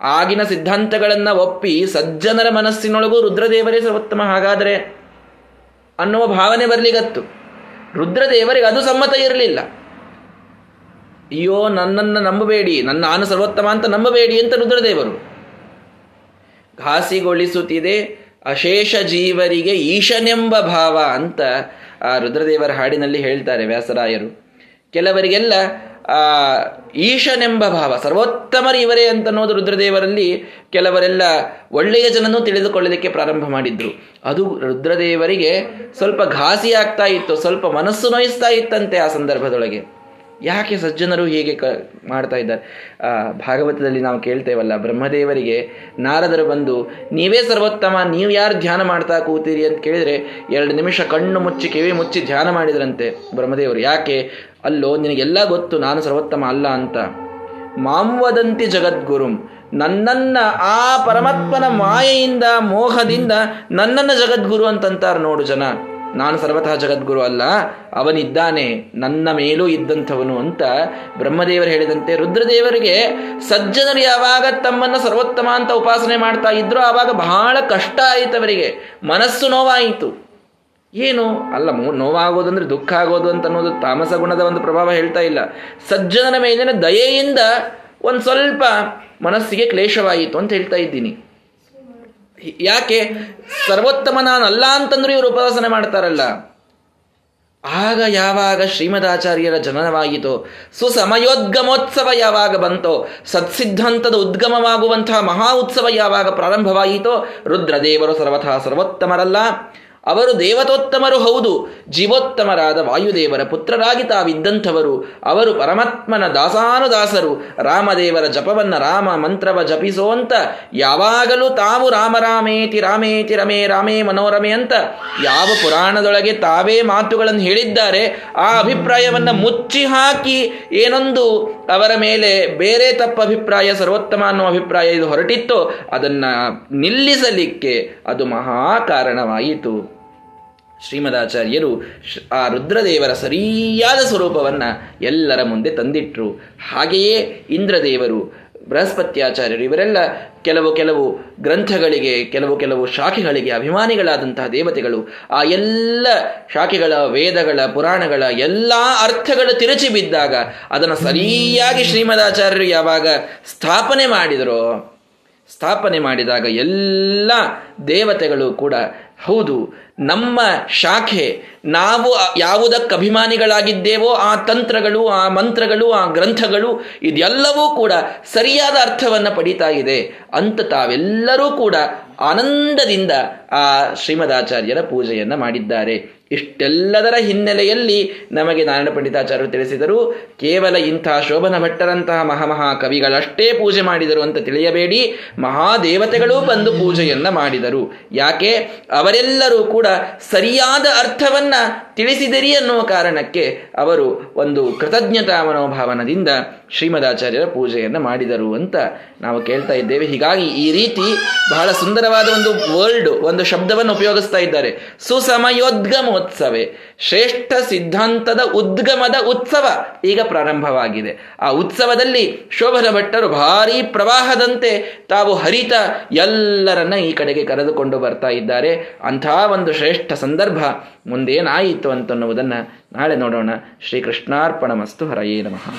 ಆಗಿನ ಸಿದ್ಧಾಂತಗಳನ್ನು ಒಪ್ಪಿ ಸಜ್ಜನರ ಮನಸ್ಸಿನೊಳಗೂ ರುದ್ರದೇವರೇ ಸರ್ವೋತ್ತಮ. ಹಾಗಾದರೆ ಅನ್ನುವ ಭಾವನೆ ಬರಲಿಗತ್ತು. ರುದ್ರದೇವರಿಗೆ ಅದು ಸಮ್ಮತ ಇರಲಿಲ್ಲ. ಅಯ್ಯೋ, ನನ್ನನ್ನು ನಂಬಬೇಡಿ, ನನ್ನ ನಾನು ಸರ್ವೋತ್ತಮ ಅಂತ ನಂಬಬೇಡಿ ಅಂತ ರುದ್ರದೇವರು. ಘಾಸಿಗೊಳಿಸುತ್ತಿದೆ ಅಶೇಷ ಜೀವರಿಗೆ ಈಶನೆಂಬ ಭಾವ ಅಂತ ಆ ರುದ್ರದೇವರ ಹಾಡಿನಲ್ಲಿ ಹೇಳ್ತಾರೆ ವ್ಯಾಸರಾಯರು. ಕೆಲವರಿಗೆಲ್ಲ ಆ, ಈಶನೆಂಬ ಭಾವ, ಸರ್ವೋತ್ತಮರು ಇವರೇ ಅಂತ ಅನ್ನೋದು ರುದ್ರದೇವರಲ್ಲಿ ಕೆಲವರೆಲ್ಲ ಒಳ್ಳೆಯ ಜನನೂ ತಿಳಿದುಕೊಳ್ಳಲಿಕ್ಕೆ ಪ್ರಾರಂಭ ಮಾಡಿದ್ರು. ಅದು ರುದ್ರದೇವರಿಗೆ ಸ್ವಲ್ಪ ಘಾಸಿ ಆಗ್ತಾ ಇತ್ತು, ಸ್ವಲ್ಪ ಮನಸ್ಸು ನೋಯಿಸ್ತಾ ಇತ್ತಂತೆ ಆ ಸಂದರ್ಭದೊಳಗೆ. ಯಾಕೆ ಸಜ್ಜನರು ಹೀಗೆ ಕ ಮಾಡ್ತಾ ಇದ್ದಾರೆ? ಭಾಗವತದಲ್ಲಿ ನಾವು ಕೇಳ್ತೇವಲ್ಲ, ಬ್ರಹ್ಮದೇವರಿಗೆ ನಾರದರು ಬಂದು, ನೀವೇ ಸರ್ವೋತ್ತಮ, ನೀವು ಯಾರು ಧ್ಯಾನ ಮಾಡ್ತಾ ಕೂತೀರಿ? ಅಂತ ಕೇಳಿದರೆ, ಎರಡು ನಿಮಿಷ ಕಣ್ಣು ಮುಚ್ಚಿ, ಕಿವಿ ಮುಚ್ಚಿ ಧ್ಯಾನ ಮಾಡಿದ್ರಂತೆ ಬ್ರಹ್ಮದೇವರು. ಯಾಕೆ? ಅಲ್ಲೋ, ನಿನಗೆಲ್ಲ ಗೊತ್ತು, ನಾನು ಸರ್ವೋತ್ತಮ ಅಲ್ಲ ಅಂತ. ಮಾಂವದಂತಿ ಜಗದ್ಗುರುಂ, ನನ್ನನ್ನ ಆ ಪರಮಾತ್ಮನ ಮಾಯೆಯಿಂದ, ಮೋಹದಿಂದ ನನ್ನನ್ನು ಜಗದ್ಗುರು ಅಂತಂತಾರೆ ನೋಡು ಜನ. ನಾನು ಸರ್ವತಃ ಜಗದ್ಗುರು ಅಲ್ಲ, ಅವನಿದ್ದಾನೆ, ನನ್ನ ಮೇಲೂ ಇದ್ದಂಥವನು ಅಂತ ಬ್ರಹ್ಮದೇವರು ಹೇಳಿದಂತೆ ರುದ್ರದೇವರಿಗೆ ಸಜ್ಜನರು ಯಾವಾಗ ತಮ್ಮನ್ನು ಸರ್ವೋತ್ತಮ ಅಂತ ಉಪಾಸನೆ ಮಾಡ್ತಾ ಇದ್ರು ಆವಾಗ ಬಹಳ ಕಷ್ಟ ಆಯಿತು ಅವರಿಗೆ. ಮನಸ್ಸು ನೋವಾಯಿತು. ಏನು? ಅಲ್ಲ ನೋವಾಗೋದಂದ್ರೆ ದುಃಖ ಆಗೋದು ಅಂತ ಅನ್ನೋದು ತಾಮಸ ಗುಣದ ಒಂದು ಪ್ರಭಾವ ಹೇಳ್ತಾ ಇಲ್ಲ. ಸಜ್ಜನರ ಮೇಲಿನ ದಯೆಯಿಂದ ಒಂದು ಸ್ವಲ್ಪ ಮನಸ್ಸಿಗೆ ಕ್ಲೇಶವಾಯಿತು ಅಂತ ಹೇಳ್ತಾ ಇದ್ದೀನಿ. ಯಾಕೆ? ಸರ್ವೋತ್ತಮ ನಾನಲ್ಲ ಅಂತಂದ್ರೆ ಇವರು ಉಪಾಸನೆ ಮಾಡ್ತಾರಲ್ಲ. ಆಗ ಯಾವಾಗ ಶ್ರೀಮದಾಚಾರ್ಯರ ಜನನವಾಯಿತೋ ಸುಸಮಯೋದ್ಗಮೋತ್ಸವ ಯಾವಾಗ ಬಂತೋ, ಸತ್ಸಿದ್ಧಾಂತದ ಉದ್ಗಮವಾಗುವಂತಹ ಮಹಾ ಉತ್ಸವ ಯಾವಾಗ ಪ್ರಾರಂಭವಾಯಿತೋ, ರುದ್ರದೇವರು ಸರ್ವಥಾ ಸರ್ವೋತ್ತಮರಲ್ಲ. ಅವರು ದೇವತೋತ್ತಮರು ಹೌದು. ಜೀವೋತ್ತಮರಾದ ವಾಯುದೇವರ ಪುತ್ರರಾಗಿ ತಾವಿದ್ದಂಥವರು. ಅವರು ಪರಮಾತ್ಮನ ದಾಸಾನುದಾಸರು. ರಾಮದೇವರ ಜಪವನ್ನ ರಾಮ ಮಂತ್ರವ ಜಪಿಸೋ ಅಂತ ಯಾವಾಗಲೂ ತಾವು ರಾಮರಾಮೇತಿ ರಾಮೇತಿ ರಮೇ ರಾಮೇ ಮನೋರಮೆ ಅಂತ ಯಾವ ಪುರಾಣದೊಳಗೆ ತಾವೇ ಮಾತುಗಳನ್ನು ಹೇಳಿದ್ದಾರೆ. ಆ ಅಭಿಪ್ರಾಯವನ್ನ ಮುಚ್ಚಿ ಹಾಕಿ ಏನೊಂದು ಅವರ ಮೇಲೆ ಬೇರೆ ತಪ್ಪ ಅಭಿಪ್ರಾಯ, ಸರ್ವೋತ್ತಮ ಅನ್ನೋ ಅಭಿಪ್ರಾಯ ಇದು ಹೊರಟಿತ್ತೋ ಅದನ್ನ ನಿಲ್ಲಿಸಲಿಕ್ಕೆ ಅದು ಮಹಾ ಕಾರಣವಾಯಿತು. ಶ್ರೀಮದಾಚಾರ್ಯರು ಆ ರುದ್ರದೇವರ ಸರಿಯಾದ ಸ್ವರೂಪವನ್ನು ಎಲ್ಲರ ಮುಂದೆ ತಂದಿಟ್ರು. ಹಾಗೆಯೇ ಇಂದ್ರದೇವರು, ಬೃಹಸ್ಪತ್ಯಾಚಾರ್ಯರು, ಇವರೆಲ್ಲ ಕೆಲವು ಕೆಲವು ಗ್ರಂಥಗಳಿಗೆ, ಕೆಲವು ಕೆಲವು ಶಾಖೆಗಳಿಗೆ ಅಭಿಮಾನಿಗಳಾದಂತಹ ದೇವತೆಗಳು, ಆ ಎಲ್ಲ ಶಾಖೆಗಳ, ವೇದಗಳ, ಪುರಾಣಗಳ ಎಲ್ಲ ಅರ್ಥಗಳು ತಿರುಚಿ ಬಿದ್ದಾಗ ಅದನ್ನು ಸರಿಯಾಗಿ ಶ್ರೀಮದಾಚಾರ್ಯರು ಯಾವಾಗ ಸ್ಥಾಪನೆ ಮಾಡಿದರೋ, ಸ್ಥಾಪನೆ ಮಾಡಿದಾಗ ಎಲ್ಲ ದೇವತೆಗಳು ಕೂಡ ಹೌದು, ನಮ್ಮ ಶಾಖೆ ನಾವು ಯಾವುದಕ್ಕೆ ಅಭಿಮಾನಿಗಳಾಗಿದ್ದೇವೋ ಆ ತಂತ್ರಗಳು, ಆ ಮಂತ್ರಗಳು, ಆ ಗ್ರಂಥಗಳು, ಇದೆಲ್ಲವೂ ಕೂಡ ಸರಿಯಾದ ಅರ್ಥವನ್ನು ಪಡೀತಾ ಇದೆ. ಅಂತ ತಾವೆಲ್ಲರೂ ಕೂಡ ಆನಂದದಿಂದ ಆ ಶ್ರೀಮದಾಚಾರ್ಯರ ಪೂಜೆಯನ್ನು ಮಾಡಿದ್ದಾರೆ. ಇಷ್ಟೆಲ್ಲದರ ಹಿನ್ನೆಲೆಯಲ್ಲಿ ನಮಗೆ ನಾರಾಯಣ ಪಂಡಿತಾಚಾರ್ಯರು ತಿಳಿಸಿದರು. ಕೇವಲ ಇಂಥ ಶೋಭನ ಭಟ್ಟರಂತಹ ಮಹಾಮಹಾ ಕವಿಗಳಷ್ಟೇ ಪೂಜೆ ಮಾಡಿದರು ಅಂತ ತಿಳಿಯಬೇಡಿ. ಮಹಾದೇವತೆಗಳೂ ಬಂದು ಪೂಜೆಯನ್ನ ಮಾಡಿದರು. ಯಾಕೆ? ಅವರೆಲ್ಲರೂ ಕೂಡ ಸರಿಯಾದ ಅರ್ಥವನ್ನ ತಿಳಿಸಿದಿರಿ ಅನ್ನುವ ಕಾರಣಕ್ಕೆ ಅವರು ಒಂದು ಕೃತಜ್ಞತಾ ಮನೋಭಾವನದಿಂದ ಶ್ರೀಮದಾಚಾರ್ಯರ ಪೂಜೆಯನ್ನು ಮಾಡಿದರು ಅಂತ ನಾವು ಕೇಳ್ತಾ ಇದ್ದೇವೆ. ಹೀಗಾಗಿ ಈ ರೀತಿ ಬಹಳ ಸುಂದರವಾದ ಒಂದು ವರ್ಲ್ಡ್ ಒಂದು ಶಬ್ದವನ್ನು ಉಪಯೋಗಿಸ್ತಾ ಇದ್ದಾರೆ. ಸುಸಮಯೋದ್ಗಮೋತ್ಸವೆ ಶ್ರೇಷ್ಠ ಸಿದ್ಧಾಂತದ ಉದ್ಗಮದ ಉತ್ಸವ ಈಗ ಪ್ರಾರಂಭವಾಗಿದೆ. ಆ ಉತ್ಸವದಲ್ಲಿ ಶೋಭನ ಭಟ್ಟರು ಭಾರೀ ಪ್ರವಾಹದಂತೆ ತಾವು ಹರಿತ ಎಲ್ಲರನ್ನ ಈ ಕಡೆಗೆ ಕರೆದುಕೊಂಡು ಬರ್ತಾ ಇದ್ದಾರೆ. ಅಂಥ ಒಂದು ಶ್ರೇಷ್ಠ ಸಂದರ್ಭ ಮುಂದೇನಾಯಿತು ಅಂತನ್ನುವುದನ್ನು ನಾಳೆ ನೋಡೋಣ. ಶ್ರೀಕೃಷ್ಣಾರ್ಪಣ ಮಸ್ತು ಹರಯೇ ನಮಃ.